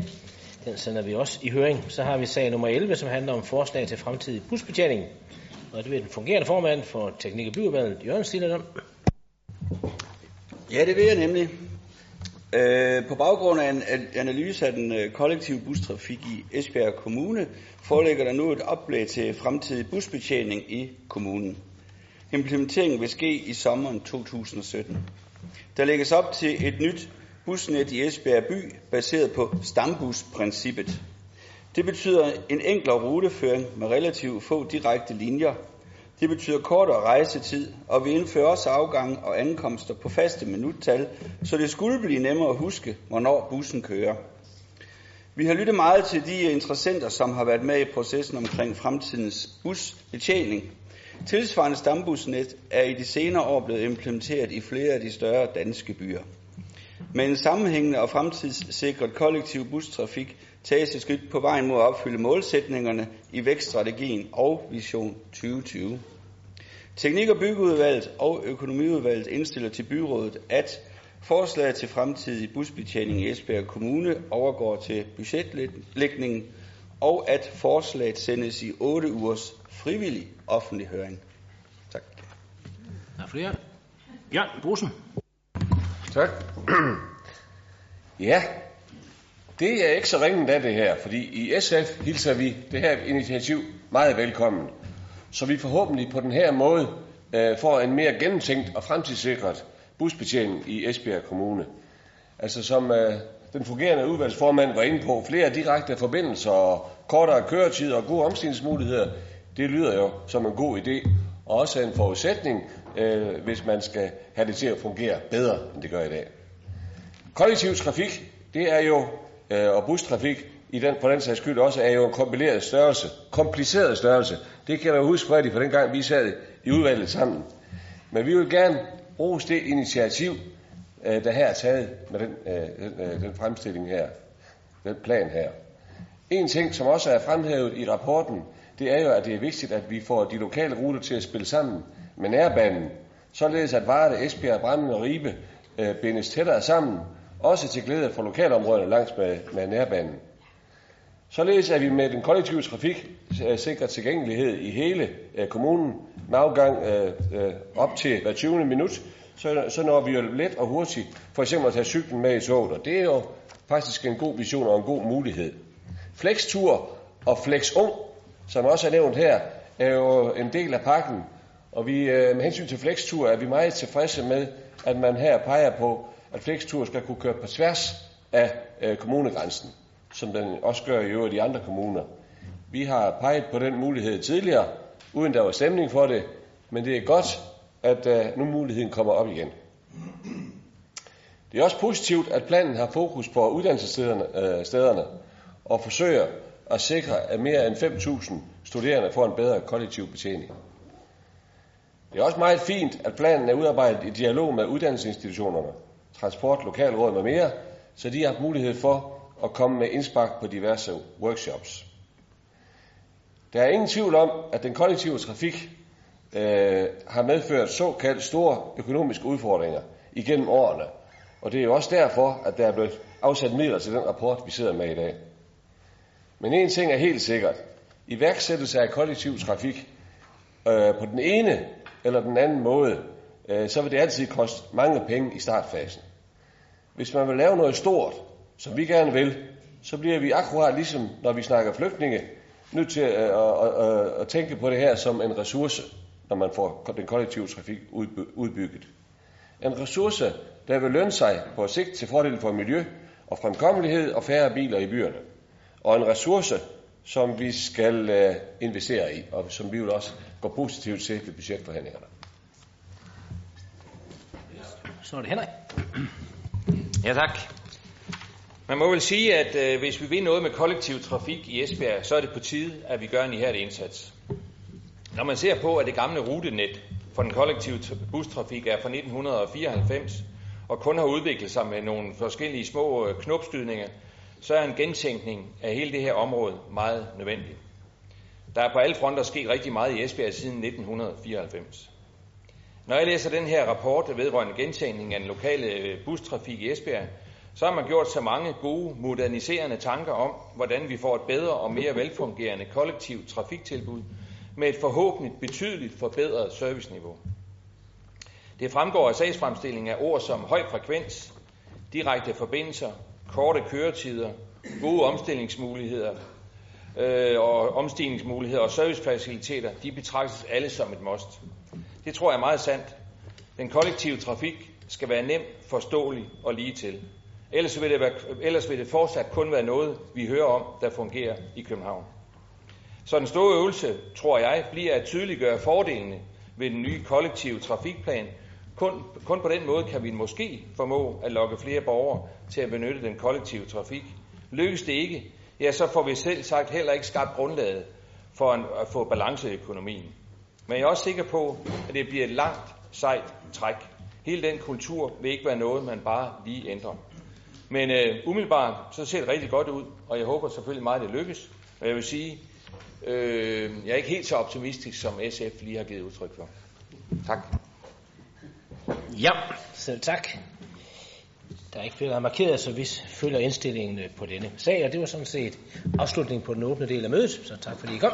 Den sender vi også i høring. Så har vi sag nummer 11, som handler om forslag til fremtidig busbetjening. Og det vil den fungerende formand for Teknik- og Byudvalget, Jørgen Stiller Ja, det vil jeg nemlig. Øh, på baggrund af en analyse af den øh, kollektive bustrafik i Esbjerg Kommune, forelægger der nu et oplæg til fremtidig busbetjening i kommunen. Implementeringen vil ske i sommeren 2017. Der lægges op til et nyt busnet i Esbjerg by, baseret på stambusprincippet. Det betyder en enklere ruteføring med relativt få direkte linjer, det betyder kortere rejsetid, og vi indfører også afgang og ankomster på faste minuttal, så det skulle blive nemmere at huske, hvornår bussen kører. Vi har lyttet meget til de interessenter, som har været med i processen omkring fremtidens busbetjening. Tilsvarende stambusnet er i de senere år blevet implementeret i flere af de større danske byer. Med en sammenhængende og fremtidssikret kollektiv bustrafik tages et skridt på vejen mod at opfylde målsætningerne i vækststrategien og Vision 2020. Teknik- og byggeudvalget og økonomiudvalget indstiller til byrådet, at forslaget til fremtidig busbetjening i Esbjerg Kommune overgår til budgetlægningen, og at forslaget sendes i 8 ugers frivillig offentlig høring. Tak. Der er flere. Jørgen Brusen. Tak. *clears throat* ja, det er ikke så ringende af det her, fordi i SF hilser vi det her initiativ meget velkommen. Så vi forhåbentlig på den her måde øh, får en mere gennemtænkt og fremtidssikret busbetjening i Esbjerg Kommune. Altså som øh, den fungerende udvalgsformand var inde på, flere direkte forbindelser og kortere køretid og gode omstillingsmuligheder, det lyder jo som en god idé, og også en forudsætning, øh, hvis man skal have det til at fungere bedre, end det gør i dag. Kollektiv trafik, det er jo, øh, og bustrafik i den, på den sags skyld også, er jo en kombineret størrelse, kompliceret størrelse. Det kan jeg huske Freddy, fra den gang, vi sad i udvalget sammen. Men vi vil gerne bruge det initiativ, øh, der her er taget med den, øh, den, øh, den fremstilling her, den plan her. En ting, som også er fremhævet i rapporten, det er jo, at det er vigtigt, at vi får de lokale ruter til at spille sammen med nærbanen, således at Varde, Esbjerg, Brammen og Ribe øh, bindes tættere sammen, også til glæde for lokalområderne langs med, med nærbanen. Således er vi med den kollektive trafik øh, sikret tilgængelighed i hele øh, kommunen med afgang øh, øh, op til hver 20. minut, så, så når vi jo let og hurtigt for eksempel at tage cyklen med i toget, og det er jo faktisk en god vision og en god mulighed. Flextur og Flexung, som også er nævnt her, er jo en del af pakken, og vi, øh, med hensyn til Flextur er vi meget tilfredse med, at man her peger på, at Flextur skal kunne køre på tværs af øh, kommunegrænsen, som den også gør i øvrigt i andre kommuner. Vi har peget på den mulighed tidligere, uden der var stemning for det, men det er godt, at øh, nu muligheden kommer op igen. Det er også positivt, at planen har fokus på uddannelsesstederne øh, stederne, og forsøger at sikre, at mere end 5.000 studerende får en bedre kollektiv betjening. Det er også meget fint, at planen er udarbejdet i dialog med uddannelsesinstitutionerne, transport, lokalråd med mere, så de har haft mulighed for at komme med indspark på diverse workshops. Der er ingen tvivl om, at den kollektive trafik øh, har medført såkaldt store økonomiske udfordringer igennem årene. Og det er jo også derfor, at der er blevet afsat midler til den rapport, vi sidder med i dag. Men en ting er helt sikkert. Iværksættelse af kollektiv trafik øh, på den ene eller den anden måde, øh, så vil det altid koste mange penge i startfasen. Hvis man vil lave noget stort, som vi gerne vil, så bliver vi akkurat ligesom, når vi snakker flygtninge, nødt til øh, at, at, at, at tænke på det her som en ressource, når man får den kollektive trafik udbygget. En ressource, der vil lønne sig på sigt til fordel for miljø og fremkommelighed og færre biler i byerne. Og en ressource, som vi skal uh, investere i, og som vi vil også gå positivt til ved budgetforhandlingerne. Så er det Henrik. Ja, tak. Man må vel sige, at øh, hvis vi vil noget med kollektiv trafik i Esbjerg, så er det på tide, at vi gør en ihærdig indsats. Når man ser på, at det gamle rutenet for den kollektive bustrafik er fra 1994, og kun har udviklet sig med nogle forskellige små øh, knopskydninger, så er en gentænkning af hele det her område meget nødvendig. Der er på alle fronter sket rigtig meget i Esbjerg siden 1994. Når jeg læser den her rapport vedrørende gentænkning af den lokale øh, bustrafik i Esbjerg, så har man gjort så mange gode, moderniserende tanker om, hvordan vi får et bedre og mere velfungerende kollektivt trafiktilbud med et forhåbentlig betydeligt forbedret serviceniveau. Det fremgår af sagsfremstillingen af ord som høj frekvens, direkte forbindelser, korte køretider, gode omstillingsmuligheder øh, og omstigningsmuligheder og servicefaciliteter, de betragtes alle som et must. Det tror jeg er meget sandt. Den kollektive trafik skal være nem, forståelig og lige til. Ellers vil, det være, ellers vil det fortsat kun være noget, vi hører om, der fungerer i København. Så den store øvelse, tror jeg, bliver at tydeliggøre fordelene ved den nye kollektive trafikplan. Kun, kun på den måde kan vi måske formå at lokke flere borgere til at benytte den kollektive trafik. Lykkes det ikke, ja, så får vi selv sagt heller ikke skabt grundlaget for en, at få balance i økonomien. Men jeg er også sikker på, at det bliver et langt, sejt træk. Hele den kultur vil ikke være noget, man bare lige ændrer. Men øh, umiddelbart, så ser det rigtig godt ud, og jeg håber selvfølgelig meget, det lykkes. Og jeg vil sige, øh, jeg er ikke helt så optimistisk, som SF lige har givet udtryk for. Tak. Ja, selv tak. Der er ikke flere, der har markeret, så vi følger indstillingen på denne sag, og det var sådan set afslutningen på den åbne del af mødet, så tak fordi I kom.